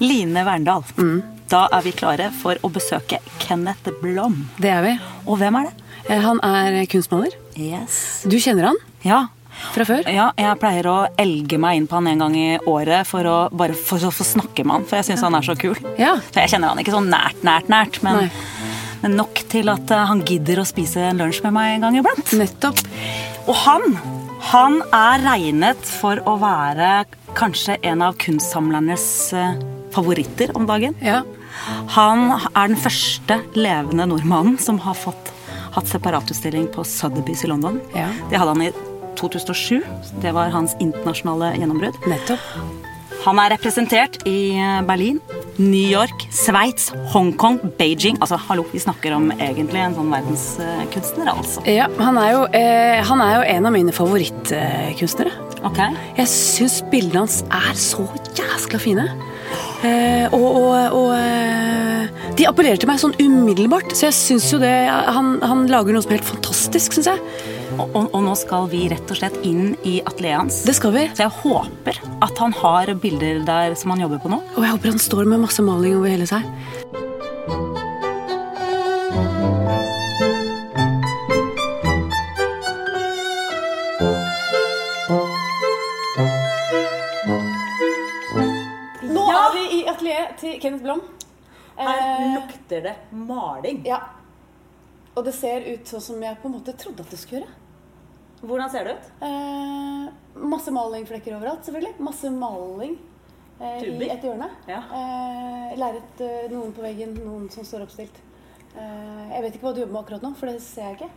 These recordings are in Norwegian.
Line Verndal. Da er vi klare for å besøke Kenneth Blom. Det er vi. Og hvem er det? Eh, Han er kunstmaler. Yes. Du kjenner han Ja. fra før? ja, jeg pleier å elge meg inn på han en gang i året for å bare for å få snakke med han, for jeg syns han er så kul. Ja. For jeg kjenner han ikke sånn nært, nært, nært, men, men nok til at eh, han gidder å spise en lunsj med meg en gang iblant. Nettopp. Og han, han er regnet for å være kanskje en av kunstsamlernes eh, favoritter om dagen. Ja. Han er den første levende nordmannen som har fått hatt separatutstilling på Sotheby's i London. Ja. Det hadde han i 2007. Det var hans internasjonale gjennombrudd. Nettopp. Han er representert i Berlin, New York, Sveits, Hongkong, Beijing. Altså, hallo, vi snakker om egentlig en sånn verdenskunstner, altså. Ja, han er jo, eh, han er jo en av mine favorittkunstnere. Ok. Jeg syns bildene hans er så jæskla fine. Eh, og og, og eh, de appellerer til meg sånn umiddelbart. Så jeg syns jo det han, han lager noe som er helt fantastisk, syns jeg. Og, og, og nå skal vi rett og slett inn i atelieret hans. Det skal vi. Så jeg håper at han har bilder der som han jobber på nå. Og jeg håper han står med masse maling over hele seg. Atelieret til Kenneth Blom. Her lukter det maling. Ja. Og det ser ut sånn som jeg på en måte trodde at det skulle gjøre. Hvordan ser det ut? Eh, masse malingflekker overalt, selvfølgelig. Masse maling eh, i et hjørne. Ja. Eh, lerret, eh, noen på veggen, noen som står oppstilt. Eh, jeg vet ikke hva du jobber med akkurat nå, for det ser jeg ikke.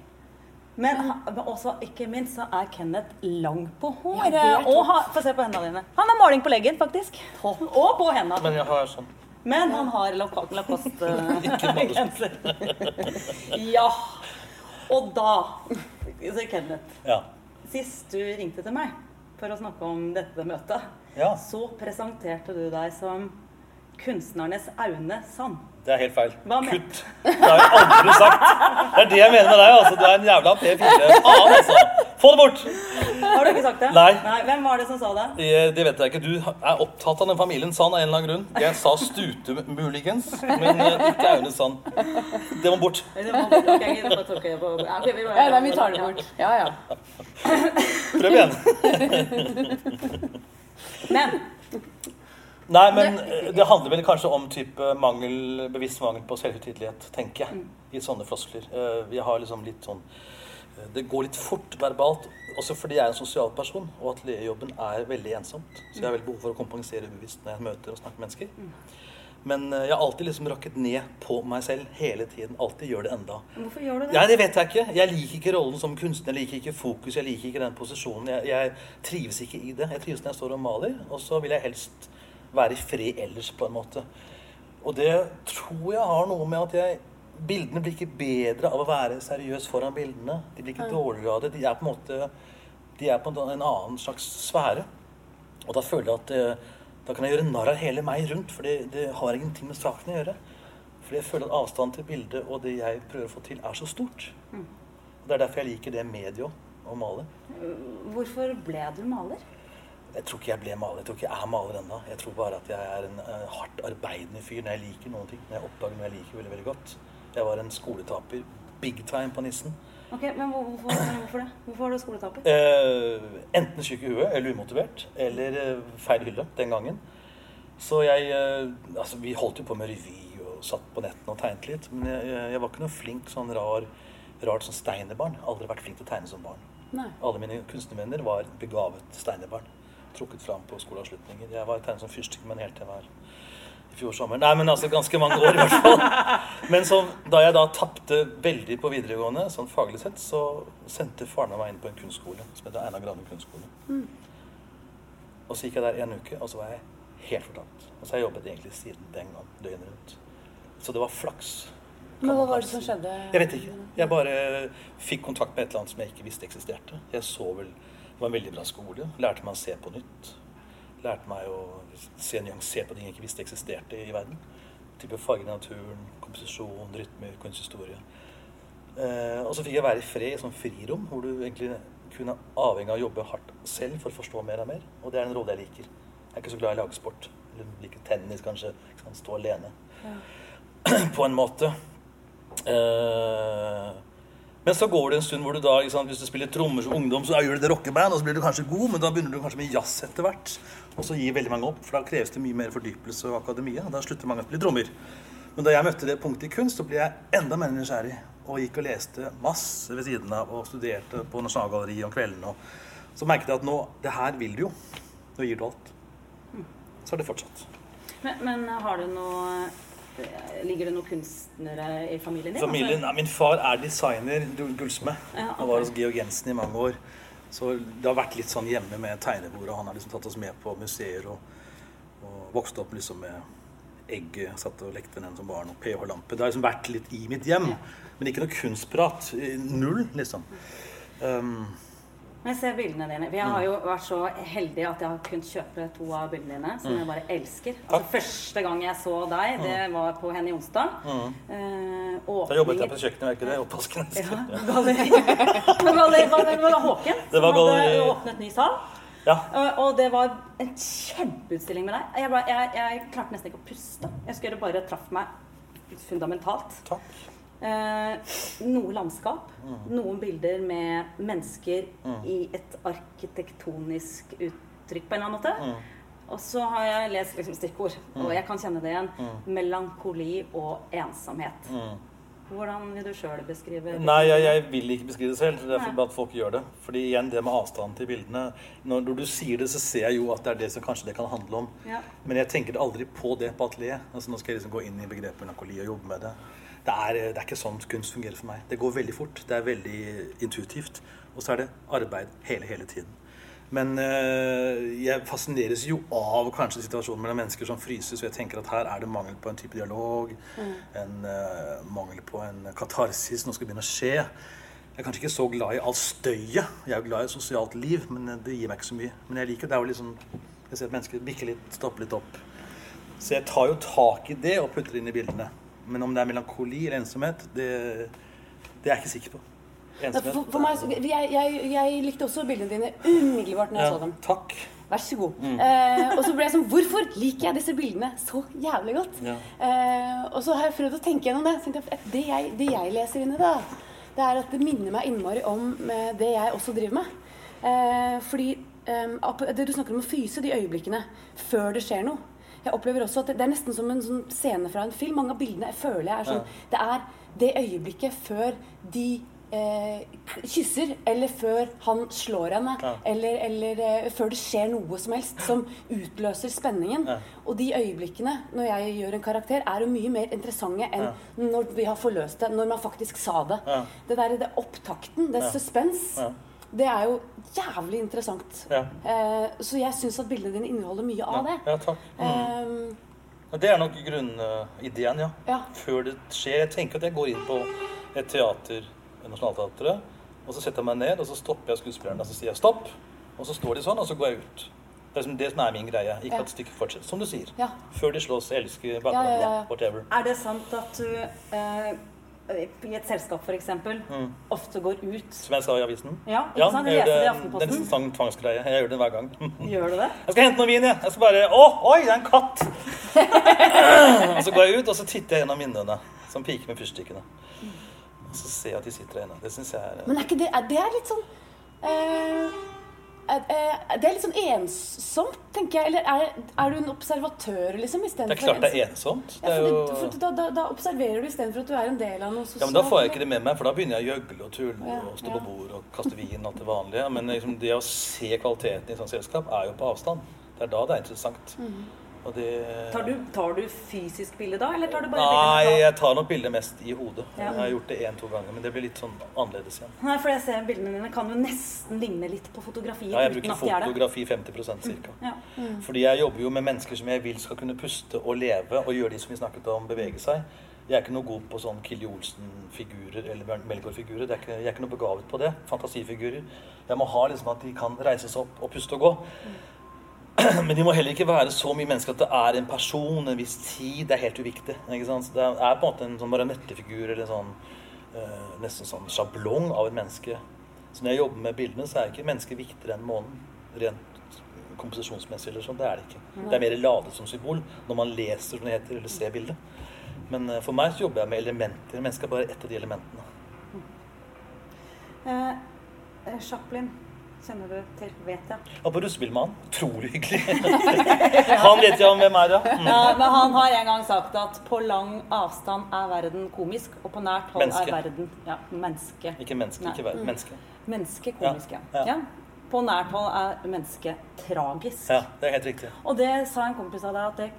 Men, også, ikke minst, så er Kenneth lang på håret. er og ha, Få se på hendene dine. Han har maling på leggen, faktisk. Og på hendene. Men jeg har sånn Men han har Lacoste Lacoste-genser. ja. Og da så Kenneth, Ja. sist du ringte til meg for å snakke om dette møtet, Ja. så presenterte du deg som kunstnernes Aune Sand. Det er helt feil. Kutt. Det har jeg aldri sagt. Det er det jeg mener med deg. altså. Du er en jævla P4. Faen, altså. Få det bort! Har du ikke sagt det? Nei. Hvem var det som sa det? det? Det vet jeg ikke. Du er opptatt av den familien Sand av en eller annen grunn. Jeg sa Stute muligens, men eh, ikke Aune Sand. Det må bort. Det må bort. Okay, jeg på- Okay, ok, vi- Ja, nei, vi tar det bort. Ja, ja. Prøv igjen. Men Nei, men eh, det handler vel kanskje om type mangel, bevisst mangel på selvhøytidelighet, tenker jeg. I sånne floskler. Eh, Vi har liksom litt sånn eh, Det går litt fort verbalt, også fordi jeg er en sosial person, og atelierjobben er veldig ensomt. Så jeg har veldig behov for å kompensere ubevisst når jeg møter og snakker med mennesker. Men eh, jeg har alltid liksom rakket ned på meg selv hele tiden. Alltid gjør det enda. hvorfor gjør du det? Ja, det vet jeg ikke. Jeg liker ikke rollen som kunstner. Jeg liker ikke fokus, jeg liker ikke den posisjonen. Jeg, jeg trives ikke i det. Jeg trives når jeg står og maler, og så vil jeg helst være i fred ellers, på en måte. Og det tror jeg har noe med at jeg Bildene blir ikke bedre av å være seriøs foran bildene. De blir ikke dårligere av det. De er på en måte De er på en en annen slags sfære. Og da føler jeg at eh, da kan jeg gjøre narr av hele meg rundt, for det, det har ingenting med saken å gjøre. Fordi jeg føler at avstanden til bildet og det jeg prøver å få til, er så stort. Og Det er derfor jeg liker det mediet å male. Hvorfor ble du maler? Jeg tror ikke jeg ble maler. Jeg tror ikke jeg er maler ennå. Jeg tror bare at jeg er en eh, hardt arbeidende fyr når jeg liker noen ting. Når jeg oppdager noe jeg liker veldig, veldig godt. Jeg var en skoletaper. Big time på Nissen. Ok, men hvorfor, hvorfor det? Hvorfor var du skoletaper? Eh, enten syk i huet eller umotivert. Eller eh, feil hylle den gangen. Så jeg eh, Altså, vi holdt jo på med revy og satt på nettene og tegnet litt. Men jeg, jeg, jeg var ikke noe flink sånn rar, rart sånn steinerbarn. Aldri vært flink til å tegne som barn. Nei. Alle mine kunstnervenner var begavet steinerbarn. Trukket fram på skoleavslutninger. Jeg var tegnet som fyrstikkmenn helt til jeg var i fjor sommer. Nei, men altså ganske mange år i hvert fall. Men så, da jeg da tapte veldig på videregående, sånn faglig sett, så sendte faren meg inn på en kunstskole som heter Einar Grane kunstskole. Og så gikk jeg der en uke, og så var jeg helt fortapt. Og så har jeg jobbet egentlig siden den gang, døgnet rundt. Så det var flaks. Men hva var det som skjedde? Jeg vet ikke. Jeg bare fikk kontakt med et eller annet som jeg ikke visste eksisterte. Jeg så vel Det var en veldig bra skole. Lærte meg å se på nytt. Lærte meg å se nyansert på ting jeg ikke visste eksisterte i verden. Type farger i naturen, komposisjon, rytmer, kunsthistorie. Eh, og så fikk jeg være i fred i sånn frirom, hvor du egentlig kunne avhengig av å jobbe hardt selv for å forstå mer og mer. Og det er en rolle jeg liker. Jeg er ikke så glad i lagsport. Eller liker tennis, kanskje. Stå alene. På en måte. Eh, men så går det en stund hvor du da, liksom, hvis du spiller trommer som ungdom, så gjør du det rockeband, og så blir du kanskje god, men da begynner du kanskje med jazz etter hvert. Og så gir veldig mange opp, for da kreves det mye mer fordypelse og akademia. og Da slutter mange å spille trommer. Men da jeg møtte det punktet i kunst, så ble jeg enda mer nysgjerrig. Og gikk og leste masse ved siden av og studerte på Nasjonalgalleriet om kveldene. Og så merket jeg at nå, det her vil du jo. Nå gir du alt. Så har det fortsatt. Men, men har du noe Ligger det noen kunstnere i familien din? Familien, ja, Min far er designer, gullsmed. Ja, okay. Han var hos Georg Jensen i mange år. Så det har vært litt sånn hjemme med tegnebordet. han har liksom tatt oss med på museer og, og vokste opp liksom med egg. Satt og lekte den som barn, og pH-lampe. Det har liksom vært litt i mitt hjem. Ja. Men ikke noe kunstprat. Null, liksom. Um, Men jeg ser bildene dine. Jeg har jo vært så heldig at jeg har kunnet kjøpe to av bildene dine, som jeg bare elsker. Altså, første gang jeg så deg, det var på Henny Onsdag. Mm. Eh, da jobbet jeg på kjøkkenet, var ikke det? Oppvasken. Ja, galleri. Galleri det var Håken Det var som hadde åpnet ny sal. Ja. Og- Og det var en kjempeutstilling med deg. Jeg, ble, jeg, jeg klarte nesten ikke å puste. Jeg skulle bare traff meg fundamentalt. Takk. Eh, noe landskap, Mm. noen bilder med mennesker i et arkitektonisk uttrykk på en eller annen måte. Mm. Og så har jeg lest liksom stikkord, og jeg kan kjenne det igjen. Melankoli og ensomhet. Mm. Hvordan vil du sjøl beskrive det? Nei, jeg, jeg vil ikke beskrive det selv. Det er for at folk gjør det. Fordi igjen, det med avstand til bildene Når, du sier det, så ser jeg jo at det er det som kanskje det kan handle om. Ja. Men jeg tenker aldri på det på atelier. Altså, nå skal jeg liksom gå inn i begrepet melankoli og jobbe med det. Det er, det er ikke sånn kunst fungerer for meg. Det går veldig fort. Det er veldig intuitivt. Og så er det arbeid hele, hele tiden. Men øh, jeg fascineres jo av kanskje situasjonen mellom mennesker som fryses. Og jeg tenker at her er det mangel på en type dialog. En øh, mangel på en katarsis. Noe skal begynne å skje. Jeg er kanskje ikke så glad i all støyet. Jeg er jo glad i sosialt liv, men det gir meg ikke så mye. Men jeg liker det er jo liksom Jeg ser at mennesker bikker litt, stopper litt opp. Så jeg tar jo tak i det og putter det inn i bildene. Men om det er melankoli eller ensomhet, det, det er jeg ikke sikker på. Ensomhet For, for meg, jeg, jeg, jeg likte også bildene dine umiddelbart når jeg så dem. Takk. Vær så god. Eh, og så ble jeg sånn Hvorfor liker jeg disse bildene så jævlig godt? Ja. Eh, og så har jeg prøvd å tenke gjennom det. Jeg, det, jeg, det jeg leser inni det, det er at det minner meg innmari om eh, det jeg også driver med. Eh, fordi eh, det du snakker om å fyse de øyeblikkene før det skjer noe. Jeg opplever også at det, det er nesten som en sånn scene fra en film. Mange av bildene føler jeg er sånn Det er det øyeblikket før de eh, kysser, eller før han slår henne, Ja. eller, eller eh, før det skjer noe som helst som utløser spenningen. Ja. Og de øyeblikkene når jeg gjør en karakter, er jo mye mer interessante enn når vi har forløst det, når man faktisk sa det. Ja. Det der, det opptakten, det Ja. suspens, Ja. Det er jo jævlig interessant. Ja. Eh, så jeg syns at bildene dine inneholder mye av det. Ja, takk. Eh, Ja, Det er nok grunnideen, ja. Ja. Før det skjer. Jeg tenker at jeg går inn på et teater, Nationaltheatret, og så setter jeg meg ned, og så stopper jeg skuespilleren, og så sier jeg stopp. Og så står de sånn, og så går jeg ut. Det er liksom det som er min greie. Ikke Ja. at stykket fortsetter. Som du sier. Ja. Før de slåss, elsker, Ja, ja, ja, ja. whatever. Er det sant at du eh, i et selskap f.eks. Mm. ofte går ut Som jeg sa i avisen. Ja, ikke sant? Jeg jeg det i gjør det, Aftenposten. det er en sånn tvangsgreie. Jeg gjør det hver gang. Gjør du det? Jeg skal hente noe vin, jeg. Jeg skal bare Å, oi, det er en katt! og så går jeg ut, og så titter jeg gjennom vinduene som piker med fyrstikkene. Og så ser jeg at de sitter der inne. Det syns jeg er Men er ikke det Det er litt sånn eh, Det er litt sånn ensomt, tenker jeg. Eller er, er du en observatør, liksom? Det er klart det er ensomt. Det Ja, er for, jo det, for da, da, da observerer du istedenfor at du er en del av noe sosialt. ja, men Da får jeg ikke det med meg, for da begynner jeg å gjøgle og tulle Ja, og stå ja. på bord og kaste vin og alt det vanlige. Men liksom, det å se kvaliteten i et sånt selskap er jo på avstand. Det er da det er interessant. Mm. Og det Tar du, tar du fysisk bilde da, eller tar du bare Nei, bilde? jeg tar nok bildet mest i hodet. Ja. Jeg har gjort det én-to ganger, men det blir litt sånn annerledes igjen. Nei, for jeg ser bildene dine kan jo nesten ligne litt på fotografier Ja, jeg bruker er fotografi 50% ca. Ja. Fordi jeg jobber jo med mennesker som jeg vil skal kunne puste og leve og gjøre de som vi snakket om, bevege seg. Jeg er ikke noe god på sånn Kilje Olsen-figurer eller Melgaard-figurer. Det er Jeg er ikke noe begavet på det. Fantasifigurer. Jeg må ha liksom at de kan reise seg opp og puste og gå. Men de må heller ikke være så mye mennesker at det er en person, en viss tid. Det er helt uviktig. ikke sant? Det er på en måte en sånn marionettefigur eller en sånn eh, nesten sånn sjablong av et menneske. Så når jeg jobber med bildene, så er ikke mennesket viktigere enn månen. Rent komposisjonsmessig eller sånn. Det er det ikke. Det er mer ladet som symbol når man leser som det heter, eller ser bildet. Men eh, for meg så jobber jeg med elementer. Mennesket er bare ett av de elementene. Eh, eh, Chaplin kjenner du til, vet jeg. Og på Russebilmannen. Utrolig hyggelig. Han vet jo om hvem er, ja. Mm. Ja, men han har en gang sagt at på lang avstand er verden komisk, og på nært hold Menneske. er verden ja, menneske. Ikke menneske, Nei. ikke verden. Menneske. Menneske komisk, ja. Ja, ja. ja. På nært hold er mennesket tragisk. Ja, det er helt riktig. Og det sa en kompis av deg at det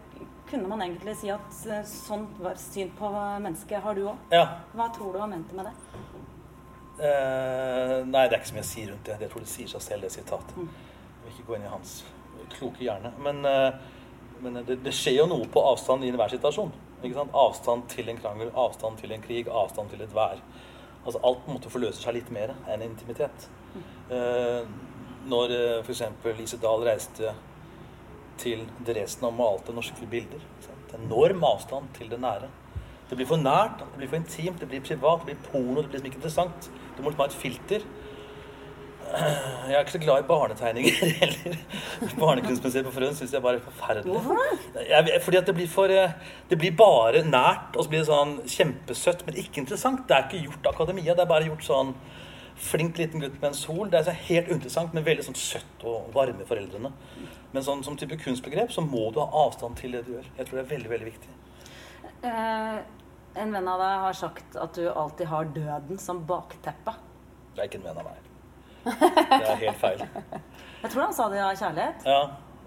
kunne man egentlig si at eh, sånn var syn på mennesket har du òg. Ja. Hva tror du han mente med det? Eh, nei, det er ikke så mye å si rundt det. Jeg tror det sier seg selv, det sitatet. Jeg vil ikke gå inn i hans kloke hjerne. Men, eh, men det, det skjer jo noe på avstand i enhver situasjon. Avstand til en krangel, avstand til en krig, avstand til et vær. Altså Alt på en måte forløser seg litt mer enn intimitet. Eh, når eh, f.eks. Lise Dahl reiste til Dresden og malte norske bilder. sant? Enorm avstand til det nære. Det blir for nært, det blir for intimt, det blir privat, det blir porno, det blir liksom ikke interessant. Du må liksom ha et filter. Jeg er ikke så glad i barnetegninger heller. Barnekunstmuseet på Frøen syns jeg bare er forferdelig. Jeg, fordi at det blir for eh, Det blir bare nært, og så blir det sånn kjempesøtt, men ikke interessant. Det er ikke gjort akademia, det er bare gjort sånn flink liten gutt med en sol. Det er sånn helt uinteressant, men veldig sånn søtt og varme foreldrene. Men sånn, som type kunstbegrep så må du ha avstand til det du gjør. Jeg tror det er veldig, veldig viktig. Eh, en venn av deg har sagt at du alltid har døden som bakteppe. Det er ikke en venn av meg. Det er helt feil. Jeg tror han sa det av kjærlighet. Ja.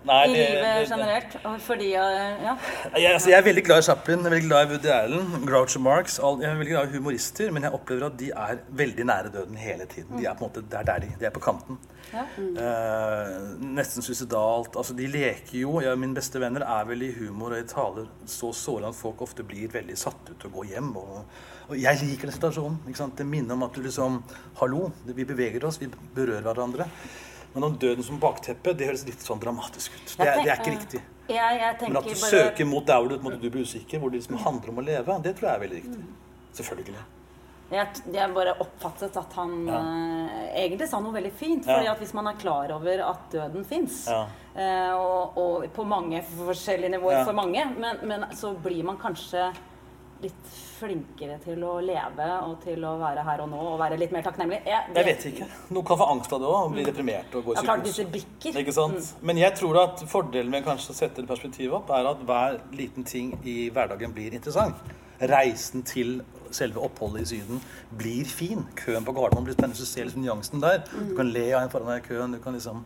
Nei, I det- livet det- generelt. og Fordi Ja. Jeg, altså, jeg er veldig glad i Chaplin, jeg er veldig glad i Woody Allen, Groucho Marx. All, jeg er veldig glad i humorister, men jeg opplever at de er veldig nære døden hele tiden. De er på en måte, Det er der de, de er på kanten. Ja. Uh, nesten suicidalt. Altså, de leker jo ja, Mine beste venner er vel i humor og i taler så sårende at folk ofte blir veldig satt ut og går hjem. Og, og jeg liker den situasjonen. ikke sant? Det minner om at du liksom Hallo, vi beveger oss, vi berører hverandre. Men om døden som bakteppe, det høres litt sånn dramatisk ut. Det, er- det er ikke riktig. Ja, Men at du bare søker mot der hvor du, hvor du blir usikker, hvor det liksom handler om å leve, det tror jeg er veldig riktig. Selvfølgelig. Jeg, jeg bare oppfattet at han Ja. eh, egentlig sa noe veldig fint. Ja. at hvis man er klar over at døden fins, Ja. eh, og, og på mange forskjellige nivåer Ja. for mange, men, men så blir man kanskje litt flinkere til å leve og til å være her og nå og være litt mer takknemlig. Jeg, Jeg vet ikke. Noen kan få angst av det òg, bli deprimert og gå i. Ikke sant? Men jeg tror at fordelen med kanskje å sette det perspektivet opp, er at hver liten ting i hverdagen blir interessant. Reisen til selve oppholdet i Syden blir fin. Køen på Gardermoen blir spennende. Du ser liksom nyansen der. Du kan le av en foran deg i køen. Du kan liksom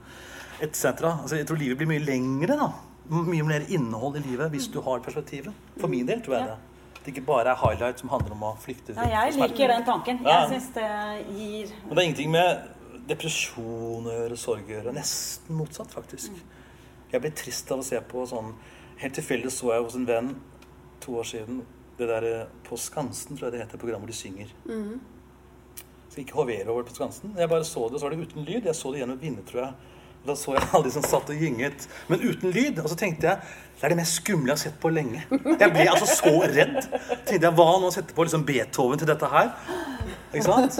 etc. Altså, jeg tror livet blir mye lengre. da. Mye mer innhold i livet hvis du har perspektivet. For min del tror jeg det. Det ikke bare er highlight som handler om å flykte Ja, jeg liker den tanken. Ja. Jeg syns det gir Men det er ingenting med depresjon å gjøre, sorg å gjøre. Nesten motsatt, faktisk. Jeg blir trist av å se på sånn Helt tilfeldig så jeg hos en venn to år siden det der eh, På Skansen, tror jeg det heter, programmet hvor de synger. Så ikke hovere over på Skansen. Jeg bare så det, så var det uten lyd. Jeg så det gjennom et Da så jeg alle de som satt og gynget, men uten lyd. Og så tenkte jeg det er det mest skumle jeg har sett på lenge. Jeg ble altså så redd. Tenkte jeg, Hva nå sette på liksom Beethoven til dette her? Ikke sant?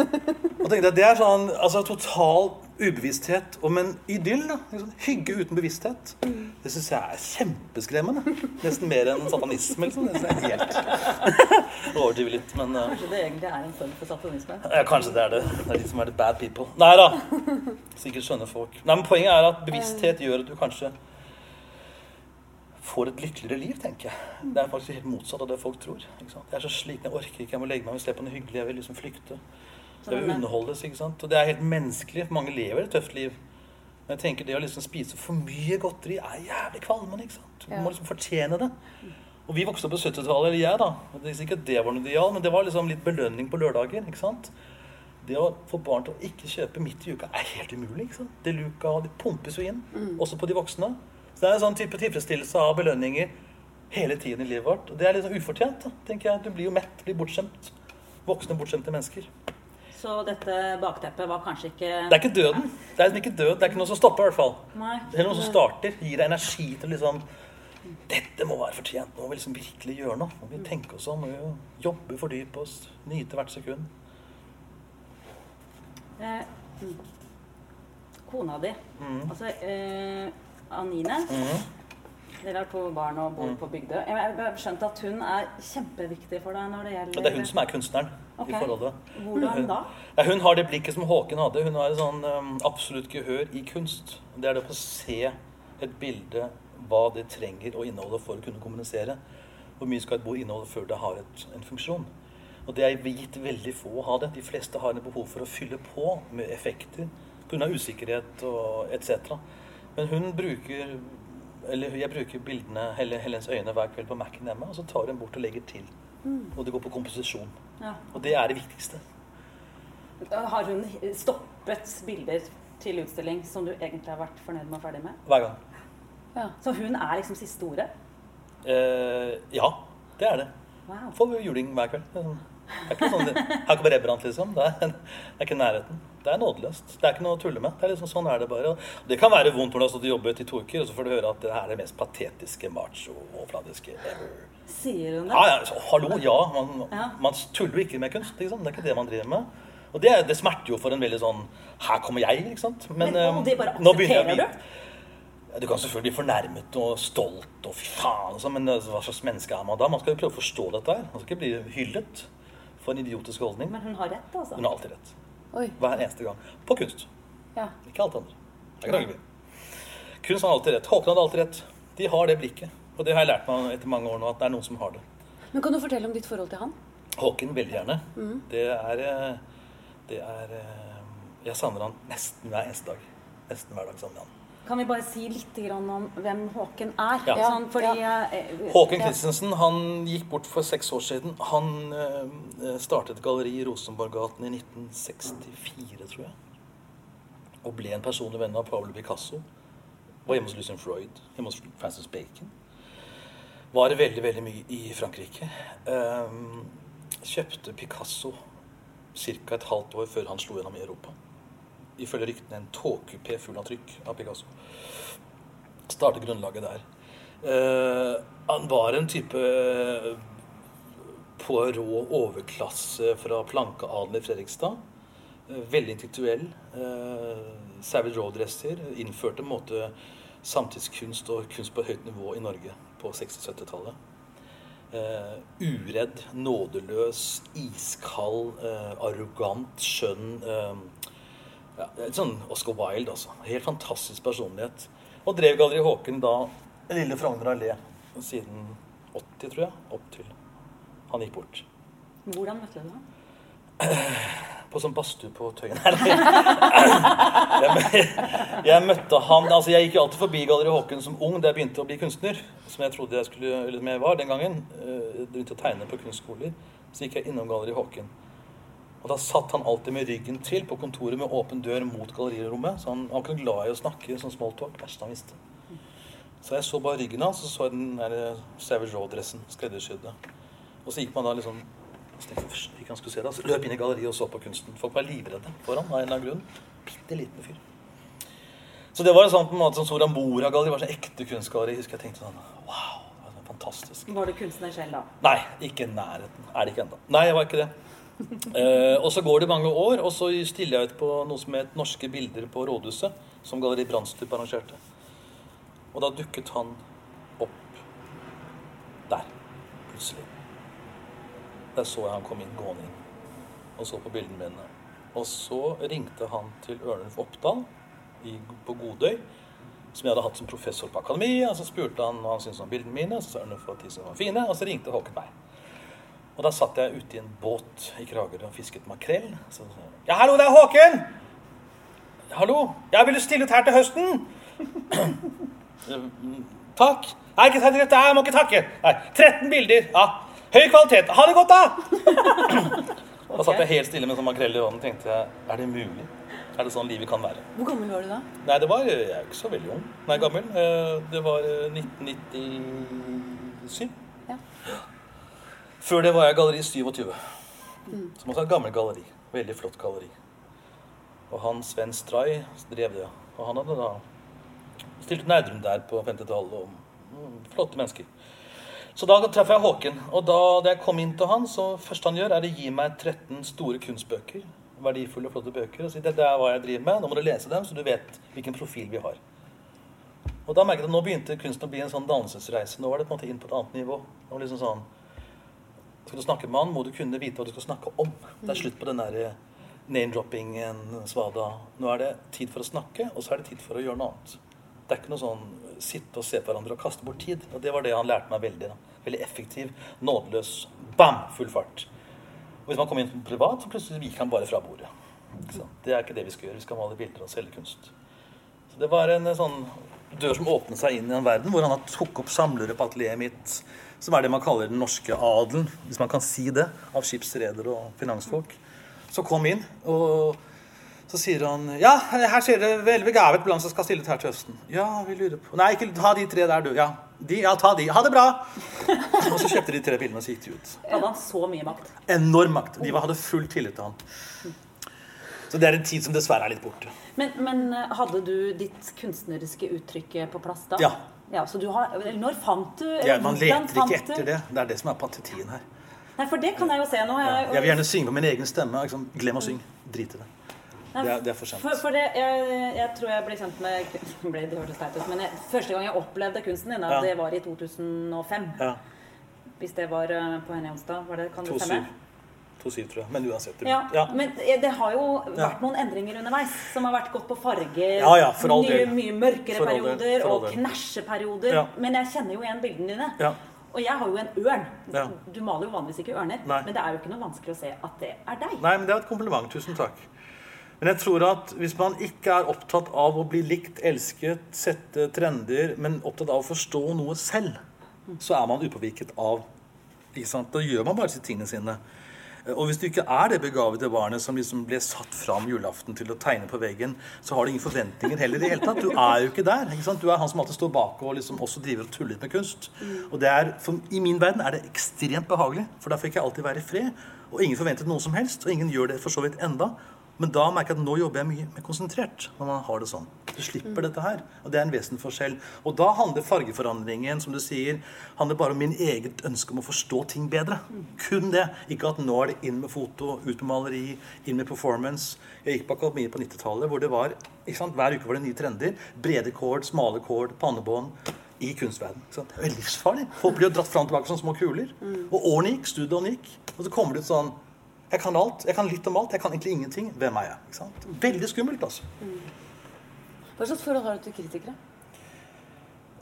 Og tenkte jeg, Det er sånn altså total ubevissthet om en idyll. da. Ikke? Hygge uten bevissthet. Det syns jeg er kjempeskremmende. Nesten mer enn satanisme. liksom. Det synes jeg helt Overdriver litt, men uh, Kanskje det egentlig er en form for satanisme? ja, kanskje det er det. Det er de som er the bad people. Nei da. Sikkert skjønne folk. Nei, men Poenget er at bevissthet gjør at du kanskje får et lykkeligere liv, tenker jeg. Det er faktisk helt motsatt av det folk tror. Jeg er så sliten, jeg orker ikke, jeg må legge meg og se på noe hyggelig, jeg vil liksom flykte. Jeg vil underholdes, ikke sant. Og det er helt menneskelig. Mange lever et tøft liv. Men jeg tenker det å liksom spise for mye godteri er jævlig kvalmende. ikke sant? Du må liksom fortjene det. Og vi vokste opp på 70-tallet, eller jeg, da. Det er ikke det var noe ideal, men det var liksom litt belønning på lørdager. ikke sant? Det å få barn til å ikke kjøpe midt i uka er helt umulig. ikke sant? Det luka, det pumpes jo inn, også på de voksne. Så det er en sånn type tilfredsstillelse av belønninger hele tiden i livet vårt. Og det er litt sånn ufortjent, da, tenker jeg. Du blir jo mett, blir bortskjemt. Voksne, bortskjemte mennesker. Så dette bakteppet var kanskje ikke Det er ikke døden. Det er ikke død. Det er ikke noe som stopper, i hvert fall. Nei. Det er noe som starter. Gir deg energi til liksom Dette må være fortjent. Nå må vi liksom virkelig gjøre noe. Nå må vi tenke oss om. Nå må vi jobbe, fordype oss, nyte hvert sekund. Eh, mm. Kona di Mm. Altså, eh, Anine. mm. Dere har to barn og bor på Bygdøy. Jeg har skjønt at hun er kjempeviktig for deg når det gjelder det er hun som er kunstneren Ok. i forholdet. Hvordan da? Ja, hun har det blikket som Håken hadde. Hun har et sånn um, absolutt gehør i kunst. Det er det å se et bilde, hva det trenger å inneholde for å kunne kommunisere. Hvor mye skal et bord inneholde før det har et, en funksjon? Og det er gitt veldig få å ha det. De fleste har en behov for å fylle på med effekter pga. usikkerhet og etc. Men hun bruker eller jeg bruker bildene, Helens øyne hver kveld på Mac-en hjemme, og så tar hun bort og legger til. Og det går på komposisjon. Ja. Og det er det viktigste. Har hun stoppet bilder til utstilling som du egentlig har vært fornøyd med og ferdig med? Hver gang. Ja. Så hun er liksom siste ordet? Eh, ja, det er det. Wow. Får juling hver kveld. Det er ikke sånn, Her kommer Rembrandt, liksom. Det er, det er ikke nærheten. Det er nådeløst. Det er ikke noe å tulle med. Det er liksom, sånn er det bare. Det kan være vondt når du har stått og jobbet i to uker, og så får du høre at det her er det mest patetiske, macho, overfladiske ever. Sier hun det? Ja, ja, så, hallo, ja. Man, Ja. man tuller jo ikke med kunst. Liksom. Det er ikke det man driver med. Og det, det smerter jo for en veldig sånn Her kommer jeg, ikke sant. Men, Men og det bare aksepterer du? Du kan selvfølgelig bli fornærmet og stolt og fy faen, sånn, men altså, hva slags menneske er man da? Man skal jo prøve å forstå dette her. Man skal ikke bli hyllet for en idiotisk holdning. Men hun har rett, altså? Hun har alltid rett. Oi. Hver eneste gang. På kunst. Ja. Ikke alt andre. Det er ikke Kunst har alltid rett. Håkon hadde alltid rett. De har det blikket. Og det har jeg lært meg etter mange år nå, at det er noen som har det. Men kan du fortelle om ditt forhold til han? Håken veldig gjerne. Det er eh, Det er eh, Jeg savner han nesten hver eneste dag. Nesten hver dag savner jeg han. Kan vi bare si litt grann om hvem Håken er? Ja. Sånn, fordi ja. Håken ja. Christensen han gikk bort for seks år siden. Han eh, startet galleri i Rosenborggaten i 1964, tror jeg. Og ble en personlig venn av Pablo Picasso. Var hjemme hos Lucien Freud, hjemme hos Francis Bacon. Var veldig, veldig mye i Frankrike. Ehm, kjøpte Picasso ca. et halvt år før han slo gjennom i Europa. Ifølge ryktene en togkupé full av trykk av Picasso. Startet grunnlaget der. Eh, han var en type på rå overklasse fra plankeadelen i Fredrikstad. Eh, veldig intellektuell. Uh, Savage Road-dresser. Innførte en måte samtidskunst og kunst på høyt nivå i Norge på 60-70-tallet. Uh, uredd, nådeløs, iskald, uh, arrogant, skjønn. eh, ja, sånn Oscar Wilde, altså. Helt fantastisk personlighet. Og drev Galleri Håken da Lille Frogner allé siden 80, tror jeg. Opp til han gikk bort. Hvordan møtte du ham? På sånn badstue på Tøyen. her. jeg, jeg møtte han altså Jeg gikk jo alltid forbi Galleri Håken som ung da jeg begynte å bli kunstner. Som jeg trodde jeg skulle, eller som jeg var den gangen. eh, Begynte å tegne på kunstskoler. Så gikk jeg innom Galleri Håken. Og da satt han alltid med ryggen til på kontoret med åpen dør mot gallerirommet. Så han, han var ikke glad i å snakke sånn smalltalk. Verste han visste. Så jeg så bare ryggen hans, og så den der eh, Savage Road-dressen. Skreddersydde. Og så gikk man da liksom tenkte jeg ikke han skulle se det. Så løp inn i galleriet og så på kunsten. Folk var livredde for ham av en eller annen grunn. Bitte liten fyr. Så det var sånn på en måte som Soria Moria-galleri var sånn ekte kunstgalleri. Husker jeg tenkte sånn Wow, det var sånn fantastisk. Var du kunstner selv da? Nei, ikke i nærheten. Er det ikke ennå. Nei, jeg var ikke det. Eh, og så går det mange år, og så stiller jeg ut på noe som het Norske bilder på Rådhuset, som Galleri Brandstup arrangerte. Og da dukket han opp der, plutselig. Der så jeg han kom inn, gående inn, og så på bildene mine. Og så ringte han til Ørnulf Oppdal i, på Godøy, som jeg hadde hatt som professor på akademi. Og så spurte han hva han syntes om bildene mine, så sa Ørnulf at de var fine, og så ringte Håkon meg. Og da satt jeg ute i en båt i Kragerø og fisket makrell. Så, ja, hallo, det er Håken! Hallo, jeg vil du stille ut her til høsten? «Mm, Takk. Nei, ikke takk, jeg må ikke takke. Nei, 13 bilder. Ja, høy kvalitet. Ha det godt, da! Da satt jeg helt stille med sånn makrell i hånden og tenkte jeg, er det mulig? Er det sånn livet kan være? Hvor gammel var du da? Nei, det var Jeg er ikke så veldig ung. Nei, gammel. Eh, Det var eh, 1997. Ja. Før det var jeg galleri 27. Som også er et gammelt galleri. Veldig flott galleri. Og han Sven Stray drev det. Og han hadde da stilt Nerdrum der på 50-tallet. Og mm, flotte mennesker. Så da traff jeg Håken. Og da, da jeg kom inn til han, så første han gjør, er å gi meg 13 store kunstbøker. Verdifulle og flotte bøker. Og si dette er hva jeg driver med. Nå må du lese dem, så du vet hvilken profil vi har. Og da merket jeg at nå begynte kunsten å bli en sånn dannelsesreise. Nå var det på en måte inn på et annet nivå. Det var liksom sånn Skal du snakke med han, må du kunne vite hva du skal snakke om. Det er slutt på den der name-droppingen, svada. Nå er det tid for å snakke, og så er det tid for å gjøre noe annet. Det er ikke noe sånn sitte og se på hverandre og kaste bort tid. Og det var det han lærte meg veldig. Da. Veldig effektiv, nådeløs. Bam! Full fart. Og hvis man kommer inn privat, så plutselig viker han bare fra bordet. Det er ikke det vi skal gjøre. Vi skal male bilder og selge kunst. Så det var en sånn dør som åpnet seg inn i en verden hvor han har tok opp samlere på atelieret mitt, som er det man kaller den norske adelen, hvis man kan si det, av skipsredere og finansfolk. Så kom inn, og så sier han Ja, her ser dere vel begavet blant som skal stille her til høsten. Ja, vi lurer på Nei, ikke ta de tre der, du. Ja, de, ja ta de. Ha det bra! og så kjøpte de tre bilene og så gikk de ut. Hadde han så mye makt? Enorm makt. De hadde full tillit til han. Så det er en tid som dessverre er litt borte. Men, men eh, hadde du ditt kunstneriske uttrykk på plass da? Ja. ja så du har, når fant du Ja, man leter ikke etter det. Det er det som er patetien her. Nei, for det kan jeg jo se nå. Ja. Jeg vil gjerne synge på min egen stemme. Liksom. Glem å synge. Drit i det. Nei, Det er, det er for sent. For, for det, jeg, jeg tror jeg ble kjent med ble, Det hørtes teit ut, men jeg, første gang jeg opplevde kunsten din, Ja. det var i 2005. Ja. Hvis det var eh, på Henny Onsdag, var det, kan det stemme? 2-7. 2-7, tror jeg. Men uansett. det- Ja, Ja. men det har jo vært noen endringer underveis, som har vært godt på farger. Ja, ja, for all del. mye mørkere For perioder for og knæsjeperioder. Ja. Men jeg kjenner jo igjen bildene dine. Ja. Og jeg har jo en ørn. Ja. Du maler jo vanligvis ikke ørner, Nei. men det er jo ikke noe vanskelig å se at det er deg. Nei, men det er et kompliment. Tusen takk. Men jeg tror at hvis man ikke er opptatt av å bli likt, elsket, sette trender, men opptatt av å forstå noe selv, så er man upåvirket av ikke sant? Da gjør man bare disse tingene sine. Og hvis du ikke er det begavede barnet som liksom ble satt fram julaften til å tegne på veggen, så har du ingen forventninger heller i det hele tatt. Du er jo ikke der. ikke sant? Du er han som alltid står bak og liksom også driver og tuller litt med kunst. Og det er, for, I min verden er det ekstremt behagelig, for da fikk jeg alltid være i fred. Og ingen forventet noe som helst, og ingen gjør det for så vidt enda. Men da merker jeg at nå jobber jeg mye mer konsentrert. når man har det sånn. Du slipper dette her. Og det er en vesensforskjell. Og da handler fargeforandringen som du sier, handler bare om min eget ønske om å forstå ting bedre. Kun det. Ikke at nå er det inn med foto, ut med maleri, inn med performance. Jeg gikk på akademiet på 90-tallet hvor det var ikke sant? hver uke var det nye trender. Brede kord, smale kord, pannebånd. I ikke sant? Det er livsfarlig. Folk blir jo dratt fram og tilbake som små kuler. Og årene gikk, studioene gikk. Og så kommer det ut sånn jeg kan alt. Jeg kan litt om alt. Jeg kan egentlig ingenting. Hvem er jeg? Veldig skummelt, altså. Hva slags forhold har du til kritikere?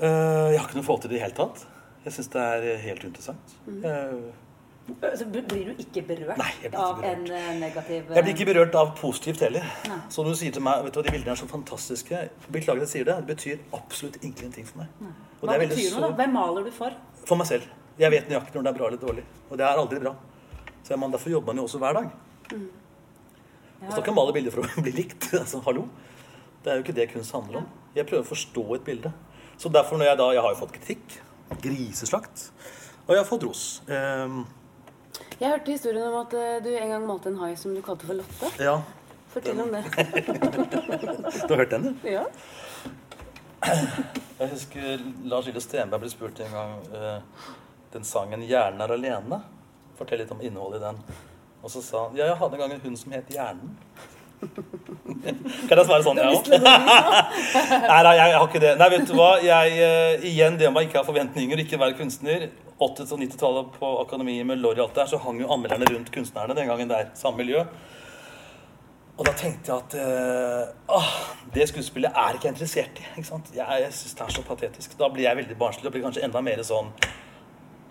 Uh, jeg har ikke noe forhold til det i det hele tatt. Jeg syns det er helt helt Mm. Uh, Så blir du ikke berørt Nei, ikke av en eh, negativ jeg blir ikke berørt av positivt heller. Så når du sier til meg vet du, hva, de bildene er så fantastiske Beklager at jeg sier det. Det betyr absolutt ingenting for meg. Hva det betyr noe, da? Hvem maler du for? For meg selv. Jeg vet nøyaktig når det er bra eller dårlig. Og det er aldri bra. Så man, Derfor jobber man jo også hver dag. og så kan man male bilder for å bli likt. altså, hallo. Det er jo ikke det kunst handler om. Jeg prøver å forstå et bilde. Så derfor når jeg da Jeg har jo fått kritikk. Griseslakt. Og jeg har fått ros. Um, Jeg hørte historien om at eh, du en gang malte en hai som du kalte for Lotte. ja. Fortell om det. Du har hørt den, du? ja. Jeg husker Lars Lille Stenberg ble spurt en gang uh, den sangen 'Hjernen er alene'. Fortell litt om innholdet i den. Og så sa han ja, jeg hadde en gang en hund som het Hjernen. kan jeg svare sånn, jeg òg? Nei, nei, jeg har ikke det. Nei, vet du hva? Jeg, eh, igjen det med å ikke ha forventninger, ikke være kunstner. 80- og 90-tallet på akademiet med Lorry alt der, så hang jo anmelderne rundt kunstnerne den gangen der. Samme miljø. Og da tenkte jeg at eh, det skuespillet er ikke jeg interessert i. ikke sant? Jeg, jeg syns det er så patetisk. Da blir jeg veldig barnslig og blir kanskje enda mer sånn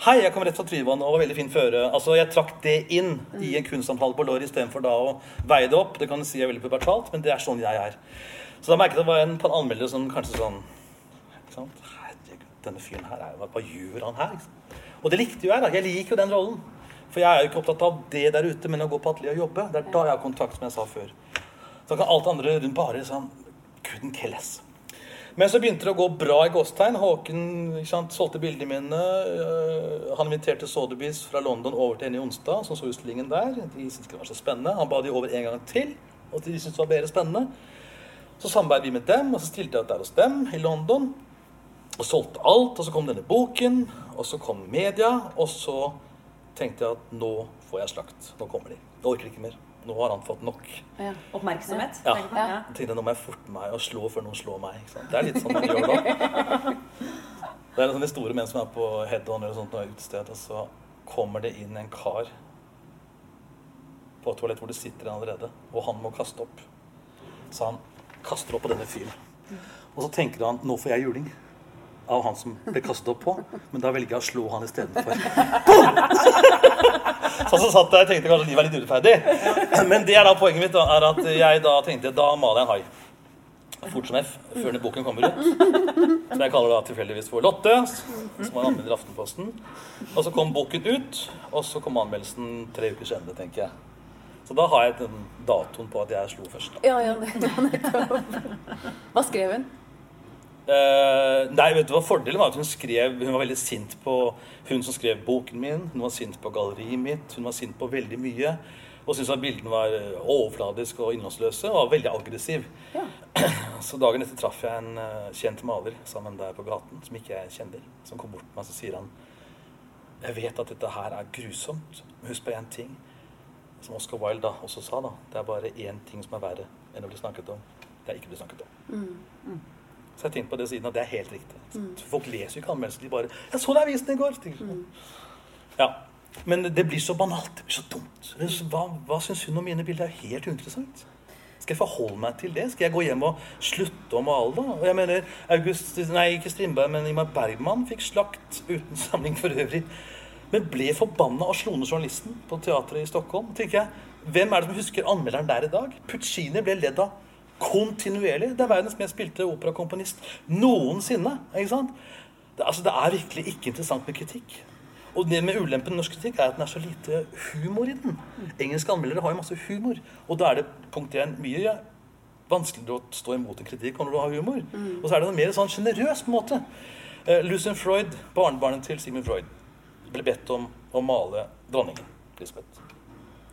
Hei, jeg kom rett fra Tryvann og var veldig fin føre. Altså, Jeg trakk det inn i en kunstsamtale på Lorry istedenfor da å veie det opp. Det kan du si er veldig pubertalt, men det er sånn jeg er. Så da merket jeg at det var en på en anmelder som kanskje sånn ikke sant? Herregud, denne fyren her, er, hva, gjør han her? Og det likte jo jeg. da. Jeg liker jo den rollen. For jeg er jo ikke opptatt av det der ute, men å gå på atelier og jobbe. Det er da jeg har kontakt, som jeg sa før. Så kan alt andre rundt bare sånn Couldn't kill less. Men så begynte det å gå bra i gåstegn. Håken sant, solgte bildene mine. øh, han inviterte Sotheby's fra London over til henne i onsdag, som så utstillingen der. De syntes det var så spennende. Han ba de over en gang til, og de syntes det var bedre spennende. Så samarbeidet vi med dem, og så stilte jeg der hos dem i London. Og solgte alt. Og så kom denne boken, og så kom media, og så tenkte jeg at nå får jeg slakt. Nå kommer de. Jeg orker ikke mer. Nå har han fått nok. Ja. Oppmerksomhet. Ja. Ja. Jeg tenkte nå må jeg forte meg og slå før noen slår meg. Ikke sant? Det er litt sånn man gjør da. Det er sånne store menn som er på head-on eller sånt, og er utested, og så kommer det inn en kar på et toalett hvor det sitter en allerede, og han må kaste opp. Så han kaster opp på denne fyren. Og så tenker han nå får jeg juling av han som ble kastet opp på, men da velger jeg å slå han istedenfor. Så så satt jeg og tenkte kanskje livet er litt urettferdig. Men det er da poenget mitt, da, er at jeg da tenkte da maler jeg en hai. Fort som F, før den boken kommer ut. Som jeg kaller da tilfeldigvis for Lotte, som var anmelder i Aftenposten. Og så kom boken ut, og så kom anmeldelsen tre uker senere, tenker jeg. Så da har jeg den datoen på at jeg slo først. da. Ja, ja, nettopp. Hva skrev hun? Eh, nei, vet du hva Fordelen var at hun skrev Hun var veldig sint på hun som skrev boken min. Hun var sint på galleriet mitt. Hun var sint på veldig mye. Og syntes at bildene var eh, overfladiske og innholdsløse. Og var veldig aggressiv. Ja. Så dagen etter traff jeg en eh, kjent maler sammen der på gaten, som ikke jeg kjenner. Som kom bort til meg og så sier han Jeg vet at dette her er grusomt. Men husk på én ting. Som Oscar Wilde da også sa, da. Det er bare én ting som er verre enn å bli snakket om. Det er ikke å bli snakket om. Så jeg har tenkt på det siden at det er helt riktig. Folk leser jo ikke anmeldelser. De bare 'Jeg så det i avisen i går.' Mm. sånn. Ja. Men det blir så banalt. Det blir så dumt. Hva, hva syns hun om mine bilder? Det er helt uinteressant. Skal jeg forholde meg til det? Skal jeg gå hjem og slutte å male, da? Og jeg mener, August, nei, ikke Strindberg, men Imar Bergman fikk slakt uten samling for øvrig. Men ble forbanna og slo ned journalisten på teatret i Stockholm. tenker jeg, Hvem er det som husker anmelderen der i dag? Puccini ble ledd av kontinuerlig. Det er verdens mest spilte operakomponist noensinne. ikke sant? Det, altså, det er virkelig ikke interessant med kritikk. Og det med ulempen med norsk kritikk er at den er så lite humor i den. Engelske anmeldere har jo masse humor. Og da er det punkt én mye vanskeligere å stå imot en kritikk når du har humor. Og så er det en mer sånn sjenerøs måte. Uh, Lucien Freud, barnebarnet til Sigmund Freud, ble bedt om å male dronningen Lisbeth.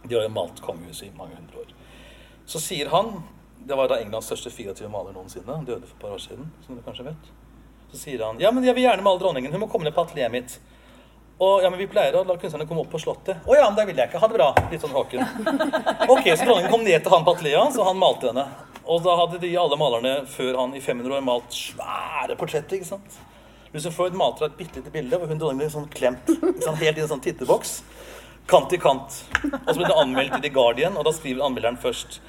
De har jo malt kongehuset i mange hundre år. Så sier han Det var da Englands største 24 maler noensinne. Han døde for et par år siden, som du kanskje vet. Så sier han ja, men jeg vil gjerne male dronningen. Hun må komme ned på atelieret mitt. Og ja, men vi pleier å la kunstnerne komme opp på Slottet. Å ja, men det vil jeg ikke. Ha det bra. Litt sånn Håken. Ok, så dronningen kom ned til han på atelieret og han malte henne. Og da hadde de alle malerne før han i 500 år malt svære portretter. ikke sant? Lucien Freud malte et bitte lite bilde hvor hun dronningen ble sånn klemt sant? helt i en sånn titteboks. Kant i kant. Og så ble det anmeldt i The Guardian, og da skriver anmelderen først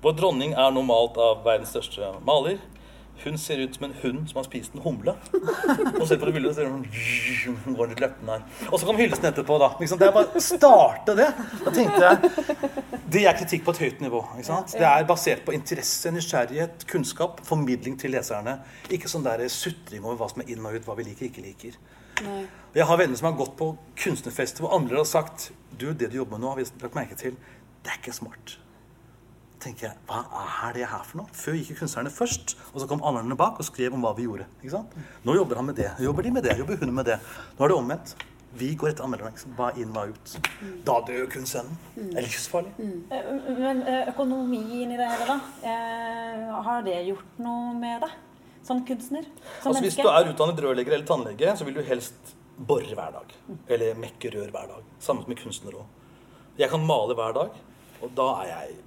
Vår dronning er nå malt av verdens største maler. Hun ser ut som en hund som har spist en humle. Og ser på det bildet, og ser hun går litt løpende her. Og så kom hyllesten etterpå, da. Det er bare å starte det. Da tenkte jeg Det er kritikk på et høyt nivå. Det er basert på interesse, nysgjerrighet, kunnskap, formidling til leserne. Ikke sånn der sutring over hva som er inn og ut, hva vi liker ikke liker. Nei. Jeg har venner som har gått på kunstnerfester hvor andre har sagt Du, det du jobber med nå, har vi lagt merke til. Det er ikke smart. Tenker jeg, Hva er det her for noe? Før gikk jo kunstnerne først, og så kom anmelderne bak og skrev om hva vi gjorde. ikke sant? Nå jobber han med det. Jobber de med det? Jobber hun med det? Nå er det omvendt. Vi går etter anmelderne. Hva inn, hva ut. Da dør kunstnerne. Det er livsfarlig. Men eh, økonomien i det hele, da? Eh, har det gjort noe med deg som kunstner? Som Altså Hvis du er utdannet rørlegger eller tannlege, så vil du helst bore hver dag. Eller mekke rør hver dag. Samme som med kunstnere òg. Jeg kan male hver dag, og da er jeg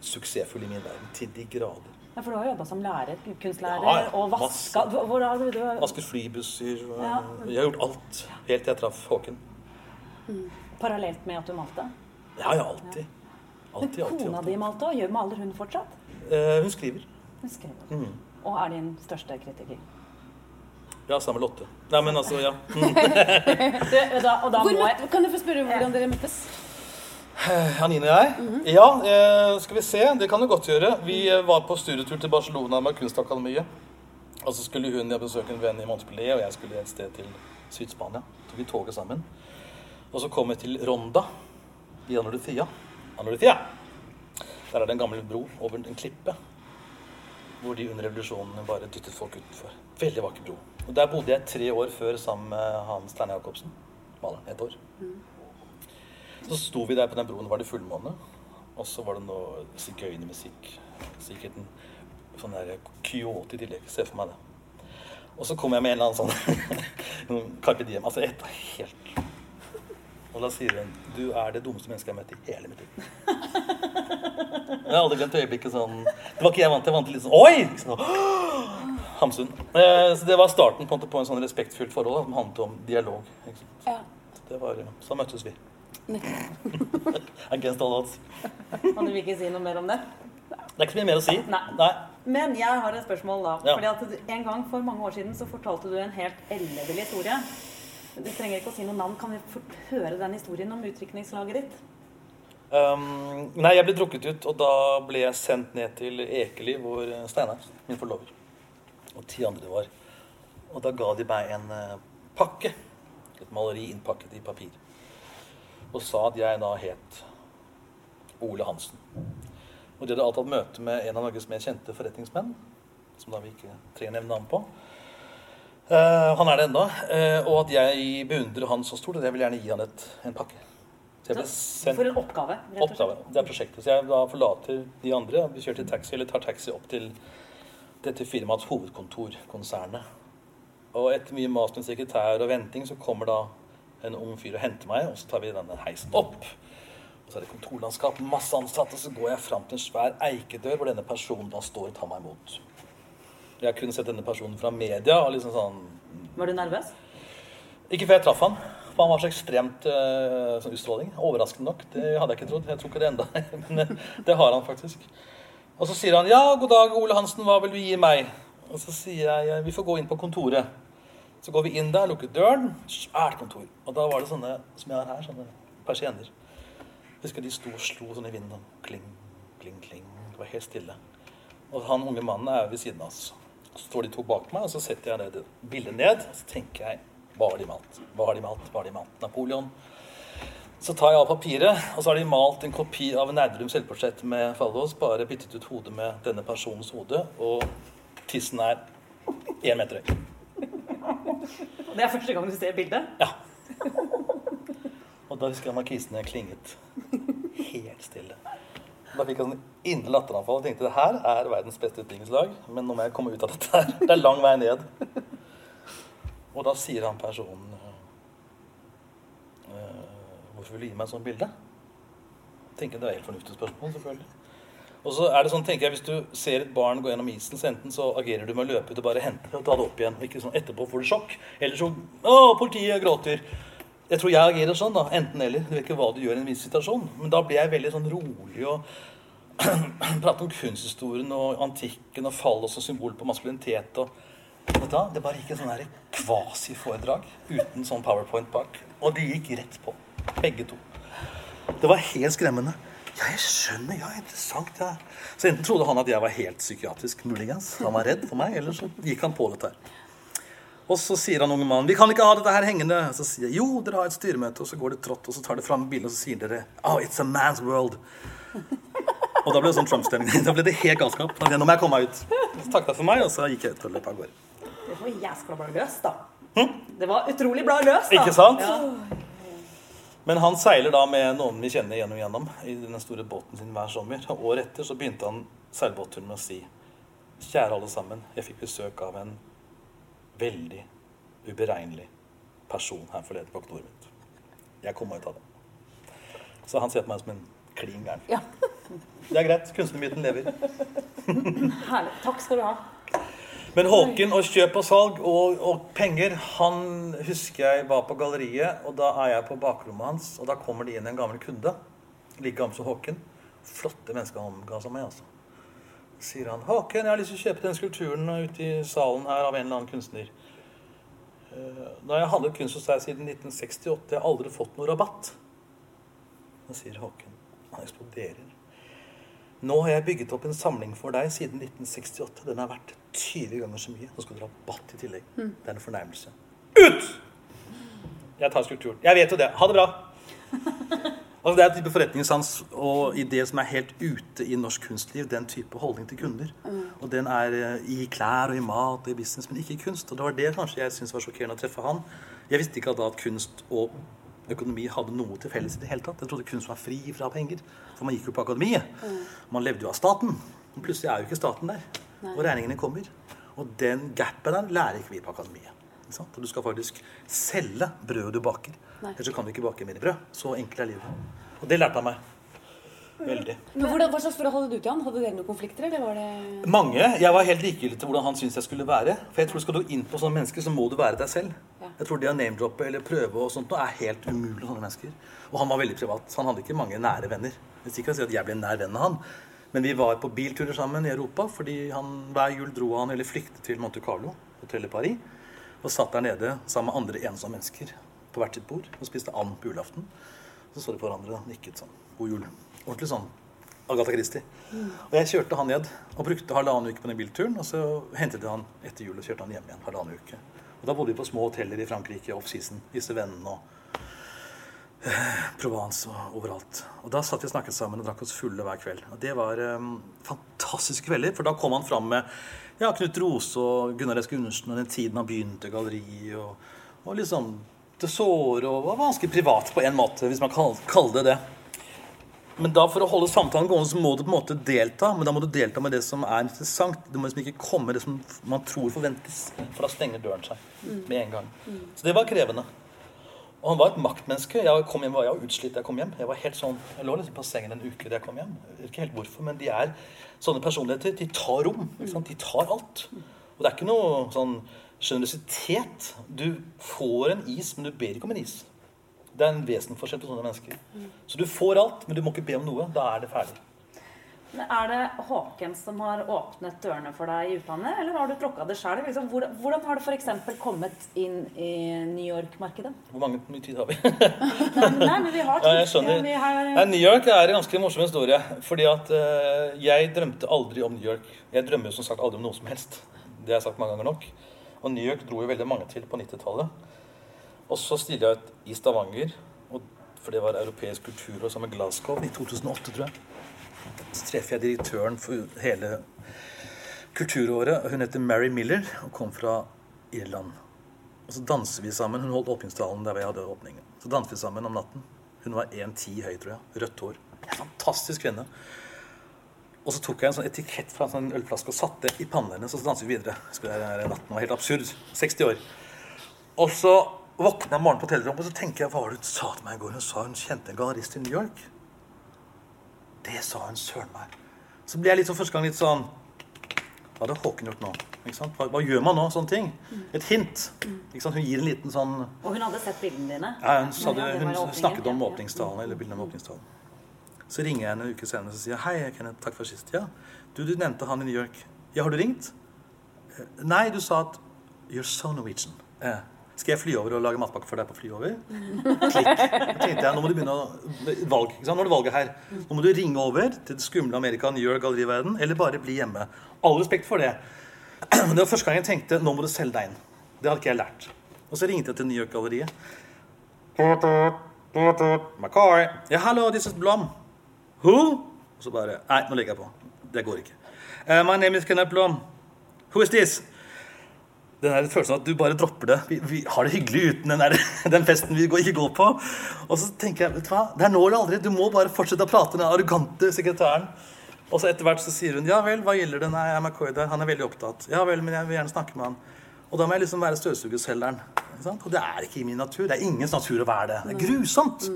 suksessfull i min verden. Til de grader. Ja, for du har jobba som lærer, kunstlærer, Ja, ja, og vaska hvor, har du, du har Vasket flybusser. Ja. Jeg har gjort alt. Helt til jeg traff Håken. Parallelt med at du malte? Ja, ja, alltid. Alltid, Men Kona alltid. di malte, og gjør maler hun fortsatt? Eh, hun skriver. Hun skriver. Mm. Og er din største kritiker. Ja, sammen med Lotte. Nei, men altså, ja. Mm. Du, da, og da Hvor må jeg kan jeg få spørre hvordan dere møttes? Anine og jeg? Ja, eh, skal vi se. Det kan du godt gjøre. Vi eh, var på studietur til Barcelona med Kunstakademiet. Og så skulle hun ja, besøke en venn i Montpellier, og jeg skulle et sted til Syd-Spania. Så vi toget sammen. Og så kom vi til Ronda i Andalusia. Andalusia! Der er det en gammel bro over en klippe. Hvor de under revolusjonen bare dyttet folk utenfor. Veldig vakker bro. Og Der bodde jeg tre år før sammen med Hans Steinar Jacobsen. Maleren. Ett år. Så sto vi der på den broen, var det fullmåne. Og så var det noe sigøynermusikk. Sikkert en sånn der Kyoto i tillegg. Se for meg det. Og så kom jeg med en eller annen sånn Carpe Diem. Altså et helt Og da sier hun Du er det dummeste mennesket jeg har møtt i hele mitt liv. Jeg har aldri glemt øyeblikket sånn Det var ikke jeg vant til. Jeg vant til litt sånn Oi! Sånn, Hamsun. Eh, så det var starten på en, på en sånn respektfullt forhold som handlet om dialog. Ja. Det var, så møttes vi. Against all odds. Og du vil ikke si noe mer om det? Det er ikke så mye mer å si. Nei. Men jeg har et spørsmål da. Ja. Fordi at En gang for mange år siden så fortalte du en helt ellevill historie. Du trenger ikke å si noe navn. Kan vi fort høre den historien om utdrikningslaget ditt? Um, nei, jeg ble drukket ut, og da ble jeg sendt ned til Ekeli, hvor Steinar, min forlover, og ti andre var. Og da ga de meg en eh, pakke, et maleri innpakket i papir, og sa at jeg da het Ole Hansen. Og de hadde alt hatt møte med en av Norges mer kjente forretningsmenn, som da vi ikke trenger nevne navn på. Uh, han er det ennå. Uh, og at jeg beundrer han så stort, og jeg vil gjerne gi han et, en pakke. Sendt For en oppgave. rett og slett. Oppgave. Det er prosjektet. Så jeg da forlater de andre. Vi kjører til taxi, eller tar taxi opp til dette firmaets hovedkontor, konsernet. Og etter mye mas med sekretær og venting, så kommer da en ung fyr og henter meg, og så tar vi denne heisen opp. Og så er det kontorlandskap, masse ansatte, så går jeg fram til en svær eikedør hvor denne personen da står og tar meg imot. Jeg har kun sett denne personen fra media, og liksom sånn Var du nervøs? ikke før jeg traff han. For han var så ekstremt uh, sånn utstråling. Overraskende nok. Det hadde jeg ikke trodd. Jeg tror ikke det enda. Men eh, det har han faktisk. Og så sier han ja, god dag, Ole Hansen, hva vil du gi meg? Og så sier jeg vi får gå inn på kontoret. Så går vi inn der, lukker døren. Svært kontor. Og da var det sånne som jeg har her, sånne persienner. Husker de sto og slo sånn i vinden. Kling, kling, kling. Det var helt stille. Og han unge mannen er ved siden av oss. Så står de to bak meg, og så setter jeg det bildet ned. Og så tenker jeg hva har de malt? Hva har de malt? Hva har de malt? Napoleon. Så tar jeg av papiret, og så har de malt en kopi av Nerdrum selvportrett med Fallos. Bare byttet ut hodet med denne personens hode, og tissen er én meter høy. Det er første gang du ser bildet? Ja. Og da husker jeg markisene klinget helt stille. Da fikk jeg sånn indre latteranfall og tenkte det her er verdens beste utbyggingslag, men nå må jeg komme ut av dette her. Det er lang vei ned. Og da sier han personen eh, Hvorfor vil du gi meg et sånt bilde? Tenker Det er et helt fornuftig spørsmål, selvfølgelig. Og så er det sånn, tenker jeg, Hvis du ser et barn gå gjennom isen, så enten så agerer du med å løpe ut og bare hente det og ta det opp igjen. ikke sånn Etterpå får du sjokk. Eller så Å, politiet gråter. Jeg tror jeg agerer sånn, da. Enten eller. Du vet ikke hva du gjør i en viss situasjon. Men da blir jeg veldig sånn rolig og prater om kunsthistorien og antikken og fallet som symbol på maskulinitet. og Vet du hva? Det bare gikk et sånn kvasiforedrag uten sånn powerpoint bak. Og de gikk rett på. Begge to. Det var helt skremmende. Ja, jeg skjønner. Ja, interessant. Ja. Så enten trodde han at jeg var helt psykiatrisk, muligens. Han var redd for meg. Eller så gikk han på dette her. Og så sier han unge mannen vi kan ikke ha dette her hengende. Så sier jeg jo, dere har et styremøte. Og så går det trått, og så tar de fram bilen, og så sier dere oh, it's a man's world. Og da ble det sånn Trump-stemning. Da ble det helt galskap. Nå må jeg komme meg ut. Så jeg for meg, og så gikk jeg ut og løp av gårde. Det var jæskla bra løst, da. Det var utrolig bra løst, da. Ikke sant? Ja. Men han seiler da med noen vi kjenner gjennom igjennom i den store båten sin hver sommer. Og året etter så begynte han seilbåtturen med å si Kjære alle sammen, jeg fikk besøk av en veldig uberegnelig person her forleden på kontoret mitt. Jeg kom meg ut av det. Så han ser på meg som en klin gæren. Ja. Det er greit. Kunstnermyten lever. Herlig. Takk skal du ha. Men Håken og kjøp og salg og, og penger Han husker jeg var på galleriet, og da er jeg på bakrommet hans, og da kommer det inn en gammel kunde. Like gammel som Håken. Flotte mennesker han omga seg med, altså. Sier han 'Håken, jeg har lyst til å kjøpe den skulpturen ute i salen her av en eller annen kunstner'. Eh, Da jeg handlet kunst hos deg siden 1968. Jeg har aldri fått noe rabatt. Da sier Håken Han eksploderer. Nå har jeg bygget opp en samling for deg siden 1968. Den er verdt 20 ganger så mye. Nå skal du ha rabatt i tillegg. Det er en fornærmelse. Ut! Jeg tar skulpturen. Jeg vet jo det. Ha det bra. Altså, det er en type forretningssans og idé som er helt ute i norsk kunstliv. Den type holdning til kunder. Og den er eh, i klær og i mat og i business, men ikke i kunst. Og det var det kanskje jeg syntes var sjokkerende å treffe han. Jeg visste ikke da at kunst og økonomi hadde noe til felles i det hele tatt. Jeg trodde kunst var fri fra penger. For man gikk jo på akademiet. Man levde jo av staten. Men plutselig er jo ikke staten der. Og regningene kommer. Og den gapen der lærer ikke vi på akademiet. Og du skal faktisk selge brødet du baker. Nei. Ellers så kan du ikke bake mer brød. Så enkelt er livet. Og det lærte han meg. Veldig. Men hvordan, Hva slags forhold hadde du til han? Hadde dere noen konflikter, eller var det Mange. Jeg var helt likegyldig til hvordan han syntes jeg skulle være. For jeg tror Skal du inn på sånne mennesker, så må du være deg selv. Ja. Jeg tror det å name-droppe eller prøve og sånt er helt umulig for sånne mennesker. Og han var veldig privat. Han hadde ikke mange nære venner. Jeg vil ikke si at jeg ble nær venn av han. Men vi var på bilturer sammen i Europa fordi han hver jul dro han eller flyktet til Monte Carlo, hotellet Paris, og satt der nede sammen med andre ensomme mennesker på hvert sitt bord og spiste and på julaften. Så så de på hverandre og nikket sånn. God jul. Ordentlig sånn Agatha Christie. Og jeg kjørte han ned og brukte halvannen uke på den bilturen. Og så hentet jeg han etter jul og kjørte han hjem igjen halvannen uke. Og da bodde vi på små hoteller i Frankrike off-season, disse vennene og eh, Provence og overalt. Og da satt vi og snakket sammen og drakk oss fulle hver kveld. Og det var eh, fantastiske kvelder, for da kom han fram med ja, Knut Rose og Gunnar S. Gundersen og den tiden han begynte galleri og, og liksom det såre og var ganske privat på en måte, hvis man kan kalle det det. Men da for å holde samtalen gående, så må du på en måte delta. Men da må du delta med det som er interessant. Det må liksom ikke komme det som man tror forventes. For da stenger døren seg med en gang. Så det var krevende. Og han var et maktmenneske. Jeg kom hjem, jeg var utslitt da jeg kom hjem. Jeg var helt sånn, jeg lå liksom på sengen en uke da jeg kom hjem. Jeg vet ikke helt hvorfor, men de er sånne personligheter. De tar rom. De tar alt. Og det er ikke noe sånn sjenerøsitet. Du får en is, men du ber ikke om en is. Det er en vesensforskjell på sånne mennesker. Så du får alt, men du må ikke be om noe. Da er det ferdig. Men Er det Håken som har åpnet dørene for deg i utlandet, eller har du tråkka det sjøl? Liksom, hvordan, hvordan har du f.eks. kommet inn i New York-markedet? Hvor mange mye tid har vi? Nei, men vi har Ja, jeg skjønner. Vi har, Nei, New York er en ganske morsom historie. Fordi at uh, jeg drømte aldri om New York. Jeg drømmer jo som sagt aldri om noe som helst. Det har jeg sagt mange ganger nok. Og New York dro jo veldig mange til på 90-tallet. Og så stiller jeg ut i Stavanger, og, for det var europeisk kulturår sammen med Glasgow i 2008, tror jeg. Så treffer jeg direktøren for hele kulturåret. Hun heter Mary Miller og kom fra Irland. Og så danser vi sammen. Hun holdt åpningstalen der jeg hadde åpningen. Så danser vi sammen om natten. Hun var 1,10 høy, tror jeg. Rødt hår. Fantastisk kvinne. Og så tok jeg en sånn etikett fra en sånn ølflaske og satte i pannen hennes, og så danset vi videre. Jeg det natten var helt absurd. 60 år. Og så jeg morgenen på hotellrommet, og så tenker jeg hva var det hun sa til meg i går? Hun sa hun kjente en gallerist i New York. Det sa hun søren meg. Så ble jeg litt sånn første gang litt sånn Hva hadde Håken gjort nå? Hva, hva gjør man nå? Sånne ting. Et hint. Hun gir en liten sånn Og hun hadde sett bildene dine? ja, hun, det, det hun snakket om åpningstalen, eller bildene om åpningstalen. Så ringer jeg henne en uke senere og sier Hei, Kenneth, takk for sist. Ja, du, du nevnte han i New York. Ja, har du ringt? «Eh, Nei, du sa at You're so Norwegian. Eh, skal jeg fly over og lage matpakke for deg på fly over? Klikk. Da tenkte jeg, nå må du begynne å valg, ikke sant? Nå er det valget her. Nå må du ringe over til det skumle Amerika, New York, galleriverden, eller bare bli hjemme. All respekt for det. Det var første gang jeg tenkte nå må du selge deg inn. Det hadde ikke jeg lært. Og så ringte jeg til New York-galleriet. McCoy. Ja, hallo, this is Blom. Who? Og så bare Nei, nå legger jeg på. Det går ikke. Uh, my name is Kenneth Blom. Who is this? Den der følelsen at du bare dropper det. Vi, vi har det hyggelig uten den, der, den festen vi går, ikke går på. Og så tenker jeg, vet du hva, det er nå eller aldri. Du må bare fortsette å prate med den arrogante sekretæren. Og så etter hvert så sier hun ja vel, hva gjelder det? Nei, jeg er McCoy der. Han er veldig opptatt. Ja vel, men jeg vil gjerne snakke med han. Og da må jeg liksom være støvsugerselgeren. Og det er ikke i min natur. Det er ingens natur å være det. Det er grusomt.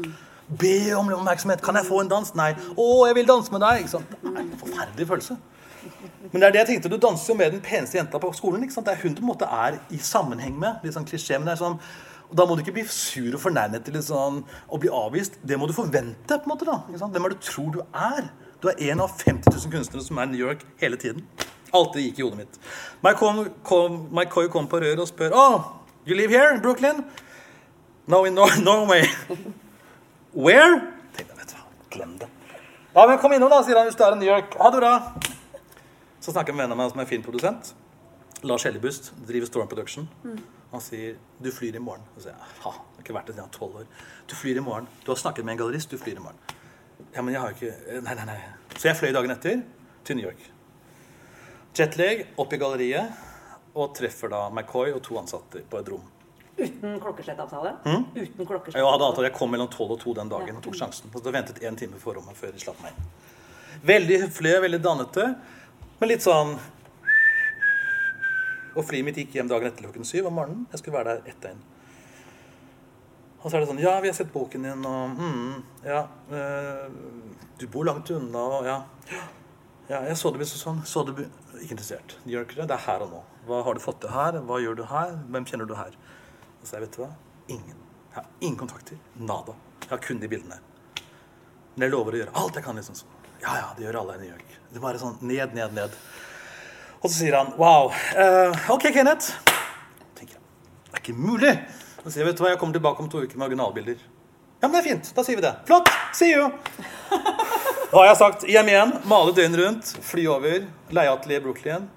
Be om oppmerksomhet. Kan jeg få en dans? Nei. Å, jeg vil danse med deg. ikke sant? Det er en forferdelig følelse. Men det er det jeg tenkte, du danser jo med den peneste jenta på skolen. ikke sant? Det er hun du på en måte er i sammenheng med. Litt sånn klisjé, men det er sånn, og Da må du ikke bli sur og fornærmet til sånn, å bli avvist. Det må du forvente. på en måte da, ikke sant? Hvem er det du tror du er? Du er en av 50 000 kunstnere som er i New York hele tiden. Alt det gikk i hodet mitt. McCoy kom, kom, kom på røret og spør Oh, you live here in Brooklyn? No, in Nor Norway. Where? Tenkte jeg, vet du hva, glem det. Ja, men kom innom da, sier han hvis du er i New York. Ha det bra. Så snakker jeg med en av meg som er filmprodusent. Lars Hellebust driver Storm Production. Han sier 'du flyr i morgen'. Så sier jeg ha, det har ikke vært det siden jeg var tolv år. 'Du flyr i morgen'. Du har snakket med en gallerist, du flyr i morgen. Ja, men jeg har jo ikke Nei, nei, nei. Så jeg fløy dagen etter til New York. Jetlag opp i galleriet og treffer da McCoy og to ansatte på et rom. Uten klokkeslettavtale? Uten klokkeslettavtale? Jeg hadde avtale. jeg kom mellom tolv og to den dagen og tok sjansen. Så ventet en time på rommet før de slapp meg inn. Veldig høflige, veldig dannete, men litt sånn Og flyet mitt gikk hjem dagen etter klokken syv om morgenen. Jeg skulle være der ett døgn. Og så er det sånn Ja, vi har sett boken din, og mm, Ja. Øh, du bor langt unna, og ja. Ja, jeg så det sånn. Så det ikke interessert. New Yorkere, det er her og nå. Hva har du fått til her? Hva gjør du her? Hvem kjenner du her? Og så jeg, vet du hva? Ingen. Jeg har ingen kontakter. Nada. Jeg har kun de bildene. Men jeg lover å gjøre alt jeg kan. liksom sånn. Ja, ja, det gjør alle i New York. Det er bare sånn ned, ned, ned. Og så sier han wow. Uh, OK, Kenneth. tenker jeg, Det er ikke mulig. Så sier jeg, vet du hva, jeg kommer tilbake om to uker med originalbilder. Ja, men det er fint. Da sier vi det. Flott. See you. Da har jeg sagt? Hjem igjen. Male døgnet rundt. Fly over. Leieatelier i Brooklyn.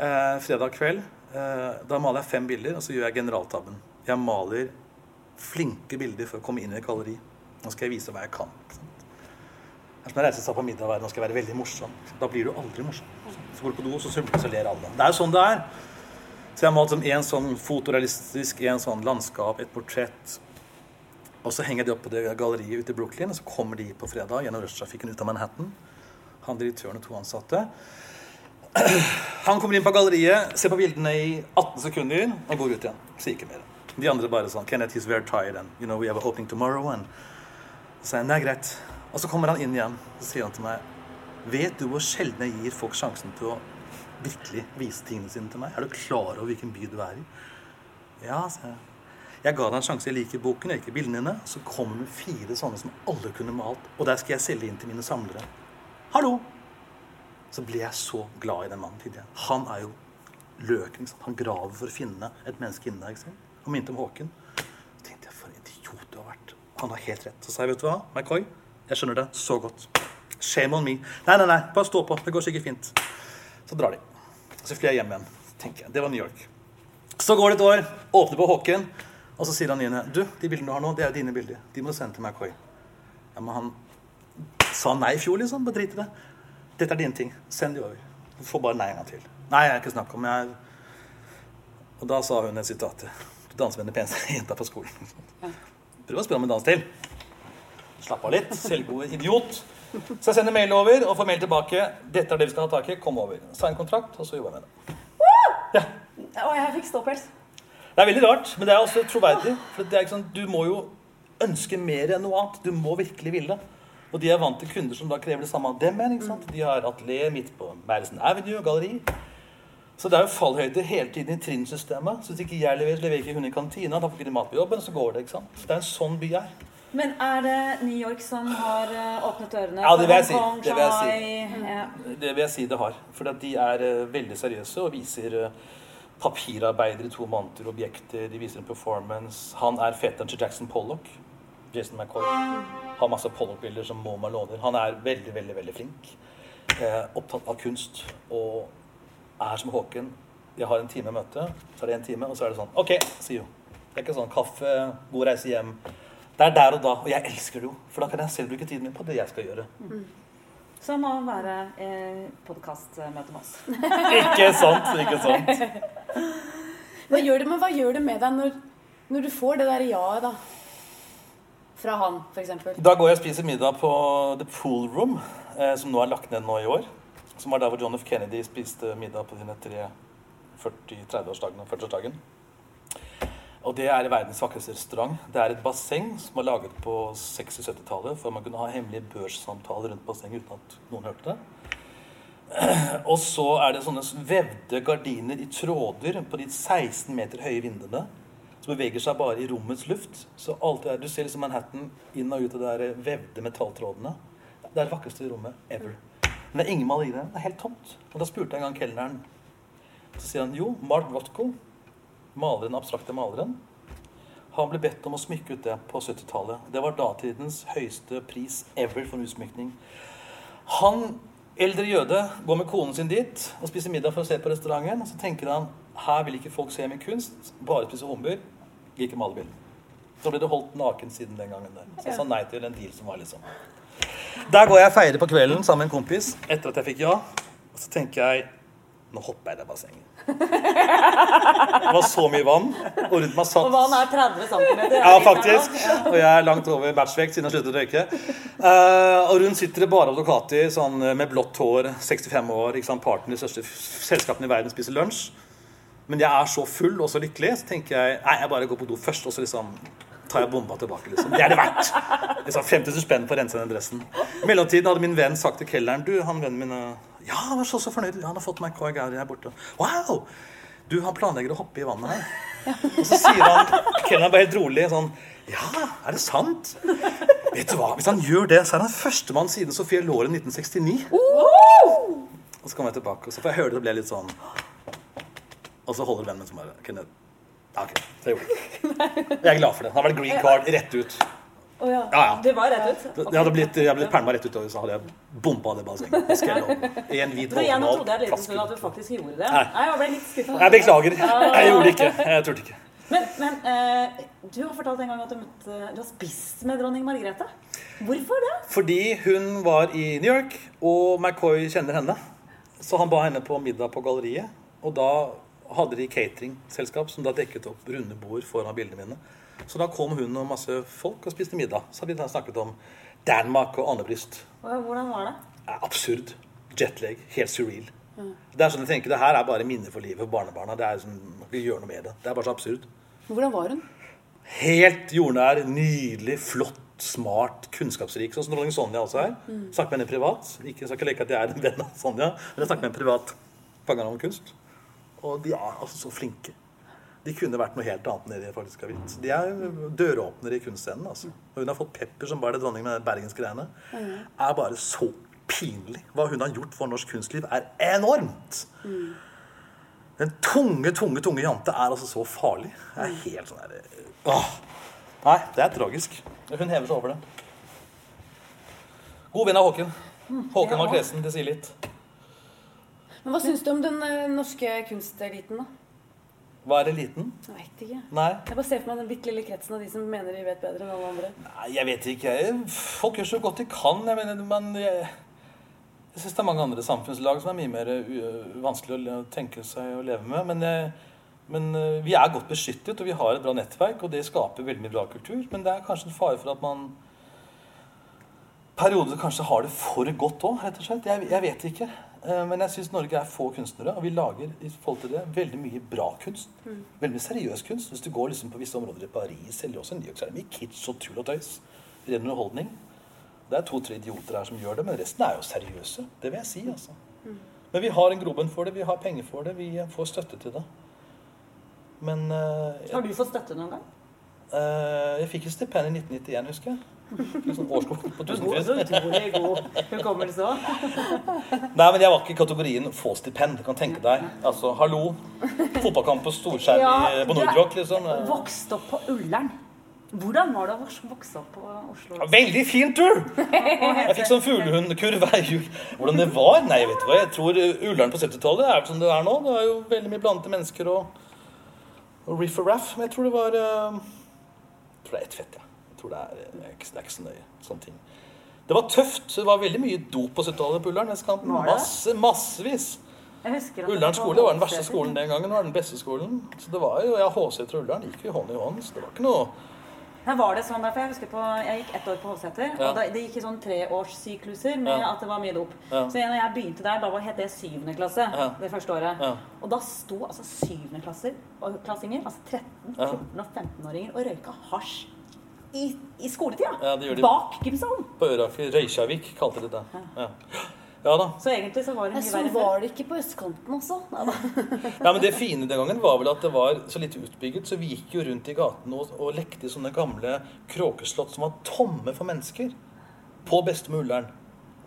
Eh, fredag kveld. Eh, da maler jeg fem bilder, og så gjør jeg generaltabben. Jeg maler flinke bilder for å komme inn i et galleri. Nå skal jeg vise hva jeg kan. Ikke sant? når jeg reiser seg på middag og nå skal jeg være veldig morsom. Da blir du aldri morsom. Så går du på do, så, så ler alle. Det er jo sånn det er. Så jeg har malt en sånn fotorealistisk, en sånn landskap, et portrett. Og så henger de opp på det galleriet ute i Brooklyn, og så kommer de på fredag gjennom rushtrafikken ut av Manhattan. Han direktøren og to ansatte. Han kommer inn på galleriet, ser på bildene i 18 sekunder og går ut igjen. Sier ikke mer. De andre bare sånn Kenneth, he's very tired, and you know, we have a opening tomorrow. And så er det greit. Og så kommer han inn igjen og sier han til meg Vet du hvor sjelden jeg gir folk sjansen til å virkelig vise tingene sine til meg? Er du klar over hvilken by du er i? Ja, sier jeg. Jeg ga deg en sjanse. Jeg liker boken, jeg liker bildene dine. Så kommer med fire sånne som alle kunne malt, og der skal jeg selge inn til mine samlere. Hallo! Så ble jeg så glad i den mannen. Tidlig. Han er jo løken. ikke? Han graver for å finne et menneske inni deg. Han minte om Håken. Så tenkte jeg, for en idiot du har vært. Han har helt rett. Så sa jeg, vet du hva, McCoy, jeg skjønner det så godt. Shame on me. Nei, nei, nei, bare stå på. Det går sikkert fint. Så drar de. Så flyr jeg hjem igjen. tenker jeg. Det var New York. Så går det et år, åpner på Håken, og så sier han Nine Du, de bildene du har nå, det er jo dine bilder. De må du sende til McCoy. Ja, men han sa nei i fjor, liksom. Bare drit i det. Dette er dine ting. Send de over. Du får bare nei en gang til. Nei, jeg er ikke snakk om jeg Og da sa hun et sitat. Du danser med den peneste jenta på skolen. Prøv å spørre om en dans til. Slapp av litt. Selvgode idiot. Så jeg sender mail over og får mail tilbake. Dette er det vi skal ha tak i. Kom over. Sign kontrakt, og så jobber jeg med det. Ja. Og jeg fikk ståpels. Det er veldig rart, men det er også troverdig. For det er ikke sånn, Du må jo ønske mer enn noe annet. Du må virkelig ville. Og de er vant til kunder som da krever det samme av dem. igjen, ikke sant? De har atelier midt på Madison Avenue, galleri. Så det er jo fallhøyde hele tiden i trinnsystemet. Så hvis ikke jeg leverer, leverer ikke hun i kantina. Da får ikke de mat på jobben, så går det. ikke sant? Det er en sånn by her. Men er det New York som har eh, åpnet dørene Ja, det vil jeg si. Det vil jeg si. Ja. Det vil jeg si det har. For de er eh, veldig seriøse og viser eh, papirarbeider i to måneder, objekter, de viser en performance. Han er fetteren til Jackson Pollock. Jason McCoy. Har masse Pollock-bilder som MoMA låner. Han er veldig, veldig veldig flink. Eh, opptatt av kunst og er som Håken. Jeg har en time møte, så er det en time, og så er det sånn OK, see you. Det er ikke sånn kaffe, god reise hjem. Det er der og da, og jeg elsker det jo. For da kan jeg selv bruke tiden min på det jeg skal gjøre. Som å være eh, podkastmøte med oss. Ikke sant? Ikke sant? Hva gjør det, men hva gjør det med deg når, når du får det der ja-et, da? Fra han, f.eks. Da går jeg og spiser middag på The Pool Room, eh, som nå er lagt ned nå i år. Som var der hvor John F. Kennedy spiste middag på sine tre 40-30-årsdagen og 40-årsdagen. Og det er verdens vakreste restaurant. Det er et basseng som var laget på 60-70-tallet for man kunne ha hemmelige børssamtaler rundt bassenget uten at noen hørte det. Og så er det sånne vevde gardiner i tråder på de 16 meter høye vinduene. Som beveger seg bare i rommets luft. Så alt det er, Du ser liksom Manhattan inn og ut av de der vevde metalltrådene. Det er det vakreste rommet ever. Men det er ingen malerier. Det er helt tomt. Og da spurte jeg en gang kelneren. Så sier han jo, Mark Rothko, maleren, abstrakte maleren, han ble bedt om å smykke ut det på 70-tallet. Det var datidens høyeste pris ever for en utsmykning. Han, eldre jøde, går med konen sin dit og spiser middag for å se på restauranten. Så tenker han her vil ikke folk se min kunst, bare spise hummer. Gir ikke male. Så ble det holdt naken siden den gangen. der. Så jeg sa nei til en deal som var liksom Der går jeg og feirer på kvelden sammen med en kompis etter at jeg fikk ja. Og så tenker jeg nå hopper jeg i det bassenget. Det var så mye vann, og rundt meg satt Og vann er 30 cm. ja, faktisk. Og jeg er langt over matchvekt siden jeg sluttet å røyke. Uh, og rundt sitter det bare advokater sånn, med blått hår, 65 år. ikke sant, Parten i de største selskapene i verden spiser lunsj. Men jeg er så full og så lykkelig, så tenker jeg nei, jeg bare går på do først og så liksom tar jeg bomba tilbake, liksom. Det er det verdt! Liksom 5000 spenn på å rense den dressen. I mellomtiden hadde min venn sagt til kelneren Du, han vennen min Ja, han var så, så fornøyd. Han har fått meg Gary her borte. Wow! Du, han planlegger å hoppe i vannet her. Og så sier han Kelneren bare helt rolig sånn Ja, er det sant? Vet du hva, Hvis han gjør det, så er han førstemann siden Sofie Loren 1969. Og så kommer jeg tilbake, og så får jeg høre det, og blir litt sånn Og så holder vennen min som bare Kenneth. Ja, ok, så jeg gjorde det. Jeg er glad for det. Han har vært green card rett ut. Å ja. Ja, ja. Det var rett ut. Jeg hadde blitt, jeg hadde blitt pælma rett utover, så hadde jeg bomba det bassenget. I en hvit et lite stund at du faktisk gjorde det. Nei. Nei, jeg ble litt skuffa. Jeg beklager. Jeg gjorde det ikke. Jeg turte ikke. Men, men eh, du har fortalt en gang at du, møtte, du har spist med dronning Margrethe. Hvorfor det? Fordi hun var i New York, og McCoy kjenner henne. Så han ba henne på middag på galleriet. Og da hadde de cateringselskap som da dekket opp runde bord foran bildene mine. Så da kom hun og masse folk og spiste middag. Så hadde vi snakket om Danmark og andebryst. Hvordan var det? Absurd. Jetlag. Helt surreal. Det er sånn jeg tenker, det her er bare minner for livet for barnebarna. Det er sånn, Vi gjør noe med det. Det er bare så absurd. Hvordan var hun? Helt jordnær, nydelig, flott, smart, kunnskapsrik. Sånn som dronning Sonja også er. Snakket med henne privat. Ikke, jeg skal ikke leke at jeg er en venn av Sonja, men jeg snakket med henne privat. Fanga om kunst. Og de er altså så flinke. De kunne vært noe helt annet enn det de faktisk har blitt. De er døråpnere i kunstscenen. altså. Og hun har fått pepper som bare det dronning med bergensgreiene. Er bare så pinlig. Hva hun har gjort for norsk kunstliv, er enormt. Den tunge, tunge tunge jante er altså så farlig. Det er helt sånn der, åh. Nei, det er tragisk. Hun hever seg over det. God venn av Håken. Håken var kresen. Det sier litt. Men Hva syns du om den eh, norske kunsteliten, da? Hva er eliten? Jeg vet ikke. Nei. Jeg bare ser for meg den bitte lille kretsen av de som mener de vet bedre enn alle andre. Nei, jeg vet ikke. Folk gjør så godt de kan. Jeg mener, men jeg, jeg syns det er mange andre samfunnslag som er mye mer vanskelig å tenke seg å leve med. Men, jeg, men eh, vi er godt beskyttet, og vi har et bra nettverk, og det skaper veldig mye bra kultur. Men det er kanskje en fare for at man perioder kanskje har det for godt òg, rett og slett. Jeg, jeg vet ikke. Eh, Men jeg syns Norge er få kunstnere, og vi lager i forhold til det veldig mye bra kunst. Veldig mye seriøs kunst. Hvis du går liksom på visse områder i Paris eller også i New York, så er det mye kitsch og tull og tøys. Ren underholdning. Det er to-tre idioter her som gjør det, men resten er jo seriøse. Det vil jeg si, altså. Men vi har en grobunn for det, vi har penger for det, vi får støtte til det. Men eh, Har du fått støtte noen gang? Uh, jeg fikk et stipend i 1991, husker jeg. Sånn årskort på Tusenfryd. hukommelse òg. Nei, men jeg var ikke i kategorien få stipend. Kan tenke deg. Altså, hallo. Fotballkamp på storskjerm Ja, på Nordrock, liksom. Vokste opp på Ullern. Hvordan var det å vokse- opp på Oslo? Ja, Veldig fint, du! Jeg fikk sånn fuglehundkurv hver jul. Hvordan det var? Nei, vet du hva. Jeg tror Ullern på 70-tallet er som det er nå. Det er jo veldig mye blandede mennesker og, og riff og raff. Men jeg tror det var uh, Jeg tror det er ett fett, ja. Tror det er, det er, ikke, det ikke så nøye. Sånne ting. Det var tøft. Det var veldig mye dop på 70-tallet på Ullern. Var? Masse, massevis. Ullern skole var den verste skolen den gangen. Er den beste skolen. Så det var jo, ja, Håseter og Ullern gikk jo hånd i hånd. Så det var ikke noe Her var det sånn, derfor jeg husker på, jeg gikk ett år på Hovseter, Ja. og da, det gikk i sånn treårssykluser med Ja. at det var mye dop. Ja. Så når jeg begynte der, da var het det syvende klasse, det første året. Og da sto altså klassinger, altså 13, Ja. 14 og 15-åringer, og røyka hasj i, i skoletida. Ja, det gjør de. Bak gymsalen. På Øraker. Reykjavik kalte de det. Ja. ja da. Så egentlig så var det mye så verre før. var det ikke på østkanten, også. Nei, da. Ja, men Det fine den gangen var vel at det var så lite utbygget, så vi gikk jo rundt i gatene og, og lekte i sånne gamle kråkeslott som var tomme for mennesker. På Bestemor Ullern.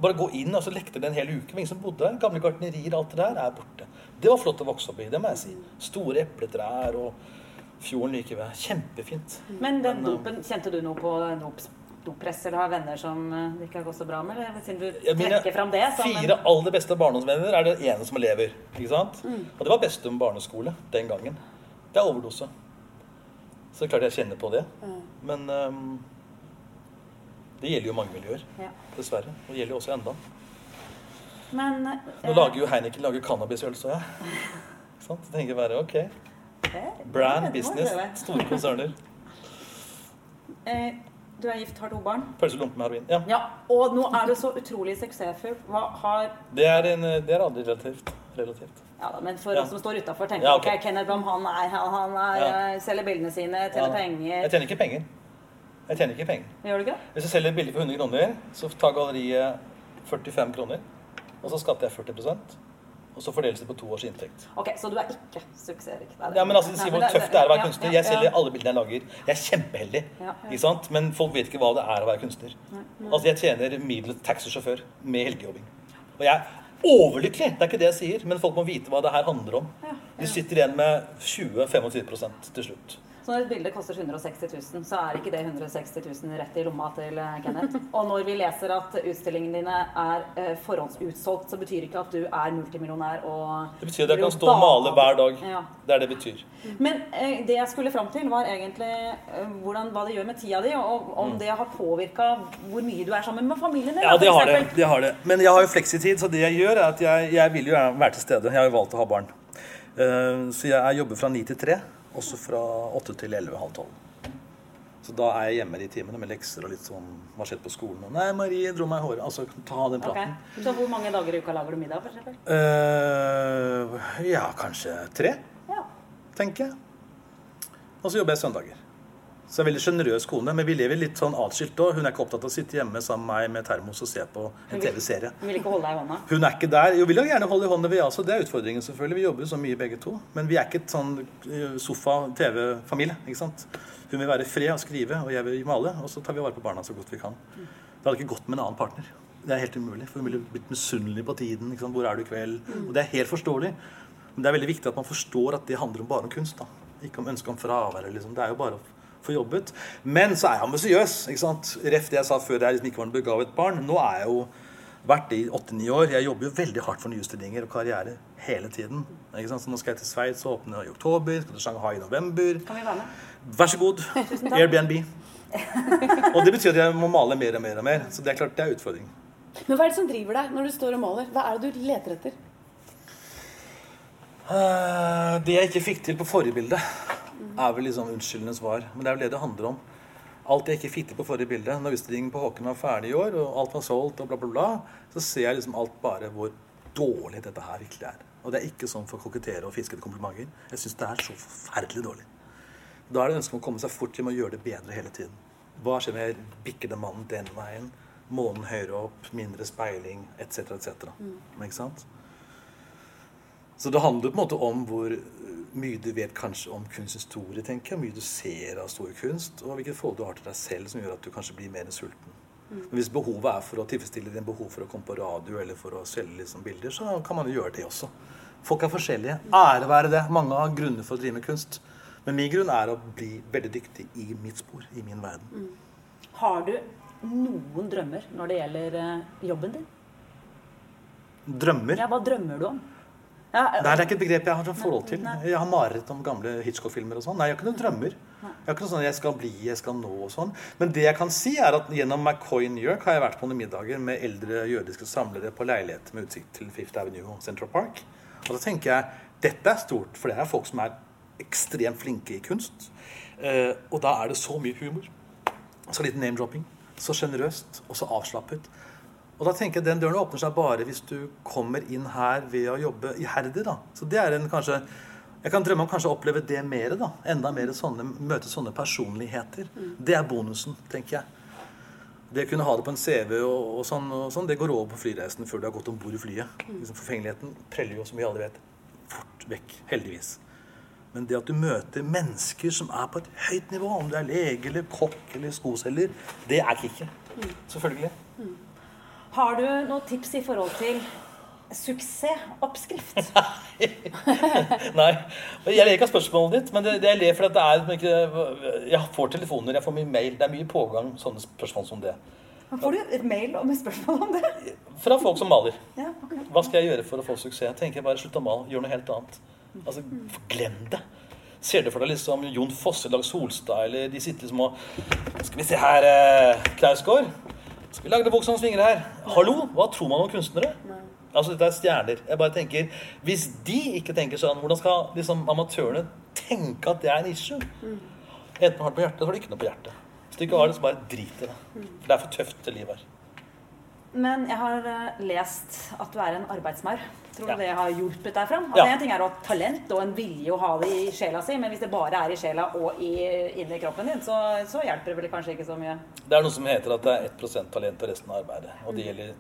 Bare gå inn, og så lekte det en hel uke. Ingen som bodde der. Gamle gartnerier, alt det der er borte. Det var flott å vokse opp i, det må jeg si. Store epletrær og fjorden like ved. Kjempefint. Men den uh, dopen, kjente du noe på dops? doppress, eller har venner som uh, det ikke har gått så bra med? Eller siden du Ja, mine trekker fram det som fire aller beste barndomsvenner er det ene som lever. ikke sant? Mm. Og det var Bestum barneskole den gangen. Det er overdose. Så klart jeg kjenner på det. Men um, det gjelder jo mange miljøer, Ja. dessverre. Og det gjelder jo også enda. Men Nå eh, lager jo Heineken lager cannabisøl, så jeg. Ikke sant? Jeg tenker bare ok. Eh, Brand, business, store konserner. Eh, du er gift, har to barn. Pølse lompe med heroin. Ja. Ja, og nå er du så utrolig suksessfull. Hva har Det er, en, det er aldri relativt. relativt. ja, da, Men for Ja. oss som står utafor, tenker Ja, okay. ok. Kenneth Blom han er, han, han er, Ja. eh, selger bildene sine, Ja. tjener penger. Jeg tjener ikke penger. Jeg tjener ikke penger. Gjør du ikke? Hvis jeg selger et bilde for 100 kroner, så tar galleriet 45 kroner. Og så skatter jeg 40 og så fordeles det på to års inntekt. Ok, Så du er ikke suksessrik? Det er det. Ja, men altså, de sier hvor tøft det er å være kunstner. Jeg selger alle bildene jeg lager. Jeg er kjempeheldig. Ikke sant? Men folk vet ikke hva det er å være kunstner. Altså, Jeg tjener middels taxisjåfør med helgejobbing. Og jeg er overlykkelig! Det er ikke det jeg sier, men folk må vite hva det her handler om. De sitter igjen med 20-25 til slutt. Så når et bilde koster 160 000, så er ikke det 160 000 rett i lomma til eh, Kenneth. Og når vi leser at utstillingene dine er eh, forhåndsutsolgt, så betyr ikke at du er multimillionær og Det betyr at jeg kan stå og male hver dag. Ja. Det er det det betyr. Men eh, det jeg skulle fram til, var egentlig eh, hvordan, hva det gjør med tida di, og om det har påvirka hvor mye du er sammen med familien din. Mm. Ja, det har det. det har det. Men jeg har jo fleksitid, så det jeg gjør, er at jeg, jeg vil jo være til stede. Jeg har jo valgt å ha barn. Så jeg jobber fra ni til tre, også fra åtte til elleve, halv tolv. Så da er jeg hjemme de timene med lekser og litt sånn Hva skjedde på skolen? Og, Nei, Marie dro meg i håret. Altså ta den praten. praten. Så hvor mange dager i uka lager du middag, for eksempel? Eh, ja, kanskje tre, Ja. tenker jeg. Og så jobber jeg søndager. Så er veldig sjenerøs kone, men vi lever litt sånn atskilt òg. Hun er ikke opptatt av å sitte hjemme sammen med meg med termos og se på en TV-serie. Hun vil ikke holde deg i hånda? Hun er ikke der. Jo, vil jo gjerne holde i hånda, vi også. Det er utfordringen, selvfølgelig. Vi jobber jo så mye begge to. Men vi er ikke et sånn eh, sofa-TV-familie. ikke sant? Hun vil være i fred og skrive, og jeg vil male. Og så tar vi vare på barna så godt vi kan. Det hadde ikke gått med en annen partner. Det er helt umulig. For hun ville blitt misunnelig på tiden. ikke sant? Hvor er du i kveld? Og det er helt forståelig. Men det er veldig viktig at man forstår at det handler om bare om kunst. da. Ikke om ønske om fravær. Liksom. Det er jo bare å få jobbet. Men så er jeg ambisiøs. Ref det jeg sa før jeg liksom ikke var noe begavet barn. Nå er jeg jo vært det i åtte-ni år. Jeg jobber jo veldig hardt for nyutstillinger og karriere hele tiden. Ikke sant? Så nå skal jeg til Sveits og åpne i oktober. Skal til Shanghai i november. Kan vi være med? Vær så god. Airbnb. Og det betyr at jeg må male mer og mer og mer. Så det er klart det er utfordring. Men hva er det som driver deg når du står og maler? Hva er det du leter etter? Uh, Det jeg ikke fikk til på forrige bilde, er vel liksom unnskyldende svar. Men det er vel det det handler om. Alt jeg ikke fikk til på forrige bilde, når utstillingen på Håken var ferdig i år, og alt var solgt og bla, bla, bla, så ser jeg liksom alt bare hvor dårlig dette her virkelig er. Og det er ikke sånn for å kokettere og fiske etter komplimenter. Jeg syns det er så forferdelig dårlig. Da er det ønsket om å komme seg fort hjem og gjøre det bedre hele tiden. Hva skjer når jeg bikker den mannen den veien? Månen høyere opp, mindre speiling, etc., etc. Mm. Ikke sant? Så det handler på en måte om hvor mye du vet kanskje om kunsthistorie, tenker jeg. Mye du ser av stor kunst, og hvilket forhold du har til deg selv som gjør at du kanskje blir mer sulten. Men hvis behovet er for å tilfredsstille din behov for å komme på radio eller for å selge liksom bilder, så kan man jo gjøre det også. Folk er forskjellige. Ære være det. Mange har grunner for å drive med kunst. Men min grunn er å bli veldig dyktig i mitt spor, i min verden. Har du noen drømmer når det gjelder eh, jobben din? Drømmer. Ja, hva drømmer du om? Ja, Nei, det er ikke et begrep jeg har sånn forhold til. Jeg har mareritt om gamle Hitchcock-filmer og sånn. Nei, jeg har ikke noen drømmer. Jeg har ikke noe sånn 'jeg skal bli', 'jeg skal nå' og sånn. Men det jeg kan si, er at gjennom McCoy New York har jeg vært på noen middager med eldre jødiske samlere på leilighet med utsikt til Fifth Avenue og Central Park. Og da tenker jeg dette er stort, for det er folk som er ekstremt flinke i kunst. Eh, og da er det så mye humor. Så litt name-dropping. Så sjenerøst og så avslappet. Og da tenker jeg Den døren åpner seg bare hvis du kommer inn her ved å jobbe iherdig. da. Så det er en kanskje Jeg kan drømme om kanskje å oppleve det mer. da. Enda mer sånne, møte sånne personligheter. Det er bonusen, tenker jeg. Det å kunne ha det på en CV og, og, sånn, og sånn, det går over på flyreisen før du har gått om bord i flyet. Liksom Forfengeligheten preller jo, som vi alle vet, fort vekk. Heldigvis. Men det at du møter mennesker som er på et høyt nivå, om du er lege eller kokk eller skoselger, det er kicket. Selvfølgelig. Har du noen tips i forhold til suksessoppskrift? Nei. Jeg ler ikke av spørsmålet ditt, men det, det jeg ler for at det er ikke Jeg får telefoner, jeg får mye mail. Det er mye pågang sånne spørsmål som det. Får du et mail med spørsmål om det? Fra folk som maler. Ja, okay. Hva skal jeg gjøre for å få suksess? Jeg tenker bare slutt å male, gjør noe helt annet. Altså, glem det. Ser du for deg liksom Jon Fosse, Dag Solstad, eller de sitter liksom og Skal vi se her, eh, Knausgård. Skal vi lage det som svinger her? Hallo, hva tror man om kunstnere? Altså, dette er stjerner. Jeg bare tenker, Hvis de ikke tenker sånn, hvordan skal liksom amatørene tenke at det er en issue? Enten har det på hjertet, så har de ikke noe på hjertet. Hvis du ikke har det, så bare drit i det. For det er for tøft til livet her. Men jeg har eh, lest at du er en arbeidsmaur. Tror du Ja. det har hjulpet deg fram? Ja. Altså, en ting er å ha talent og en vilje å ha det i sjela si, men hvis det bare er i sjela og i, inni kroppen din, så, så hjelper det vel kanskje ikke så mye. Det er noe som heter at det er 1% talent og resten av arbeidet. Og det gjelder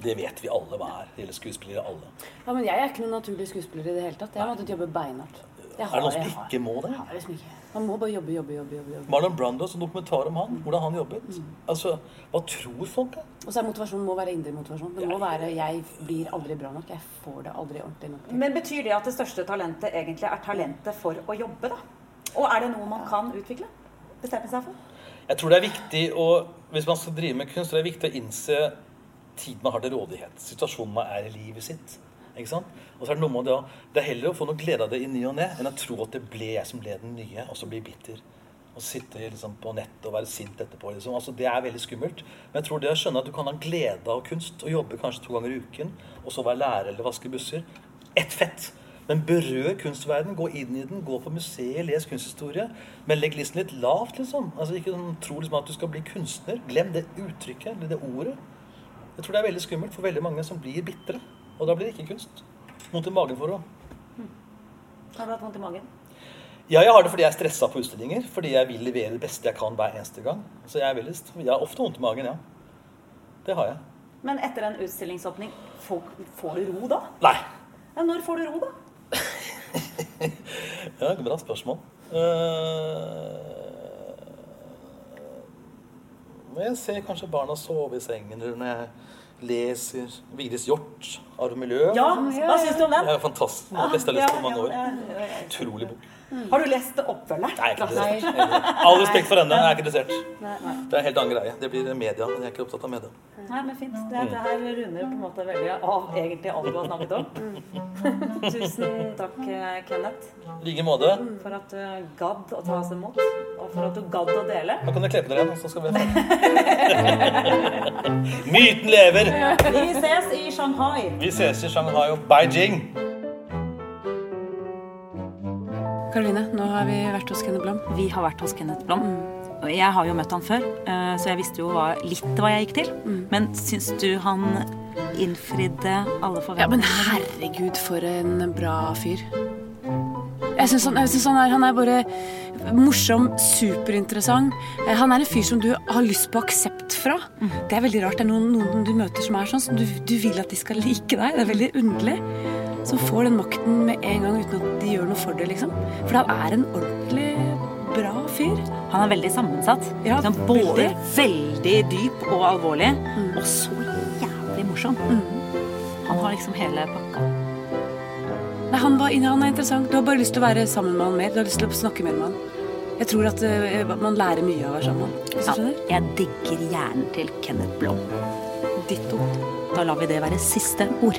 Det vet vi alle hva er. Det gjelder skuespillere alle. Ja, men jeg er ikke noen naturlig skuespiller i det hele tatt. Jeg har måttet jobbe beinhardt. Er det noen som ikke må det? jeg har liksom ikke. Man må bare jobbe, jobbe, jobbe. jobbe, jobbe. Marlon Brando, som dokumentar om han, hvordan han jobbet. Mm. Altså, Hva tror folk, da? Og så er motivasjonen må være indre motivasjon. Det må være 'jeg blir aldri bra nok'. Jeg får det aldri ordentlig nok. Men betyr det at det største talentet egentlig er talentet for å jobbe, da? Og er det noe man kan utvikle? Bestemme seg for? Jeg tror det er viktig å Hvis man skal drive med kunst, så er det viktig å innse tiden man har til rådighet. Situasjonen man er i livet sitt. Ikke sant? Og så er Det noe med det, å- det er heller å få noe glede av det i ny og ne enn å tro at det ble jeg som ble den nye, og så bli bitter. Og sitte liksom på nettet og være sint etterpå. Liksom. Altså, det er veldig skummelt. Men jeg tror det å skjønne at du kan ha glede av kunst og jobbe kanskje to ganger i uken, og så være lærer eller vaske busser Ett fett. Men berør kunstverden, gå inn i den, gå på museet, les kunsthistorie. Men legg listen litt lavt, liksom. Altså Ikke sånn, tro liksom at du skal bli kunstner. Glem det uttrykket, eller det ordet. Jeg tror det er veldig skummelt for veldig mange som blir bitre. Og da blir det ikke kunst. Vondt i magen for henne. Har du hatt vondt i magen? Ja, jeg har det fordi jeg er stressa på utstillinger. Fordi jeg vil levere det beste jeg kan hver eneste gang. Så jeg, er veldig, jeg har ofte vondt i magen, ja. Det har jeg. Men etter en utstillingsåpning, får, får du ro da? Nei. Ja, når får du ro, da? Ja, Bra spørsmål. Uh, jeg ser kanskje barna sove i sengen, eller når jeg leser Vigdis Hjorth, Arv og miljø. Ja, hva syns du om Det den? er fantastisk. Den beste jeg har lest på mange år. Utrolig bok. Har du lest oppfølgeren? Nei, jeg er ikke interessert. All respekt for henne, jeg er ikke interessert. Det er en helt annen greie. Det blir media. Jeg er ikke opptatt av media. Nei, men fint. Det, det her runder på en måte veldig av egentlig alt du har snakket om. Tusen takk, Kenneth, I like måte. for at du gadd å ta oss imot, og for at du gadd å dele. Da kan dere kle på dere igjen, så skal vi Myten lever! Vi ses i Shanghai. Vi ses i Shanghai og Beijing. Karoline, nå har vi vært hos Kenneth Blom. Vi har vært hos Kenneth Blom. Jeg har jo møtt han før, eh, så jeg visste jo litt hva jeg gikk til. Men syns du han innfridde alle Ja, men herregud, for en bra fyr. Jeg syns han, han, han er bare morsom, superinteressant. Eh, Han er en fyr som du har lyst på aksept fra. Det er veldig rart. Det er noen, noen du møter som er sånn, som du, du vil at de skal like deg. Det er veldig underlig. Som får den makten med en gang uten at de gjør noe for det, liksom. For han er en ordentlig bra fyr. Han er veldig sammensatt. Ja, Liksom både veldig. veldig dyp og alvorlig, og så jævlig morsom. Han har liksom hele pakka. Nei, han, var, han er interessant. Du har bare lyst til å være sammen med han mer. Du har lyst til å snakke mer med han. Jeg tror at uh, man lærer mye av å være sammen han. Du Ja, skjønner? jeg digger hjernen til Kenneth Blom. Ditto. Da lar vi det være siste ord.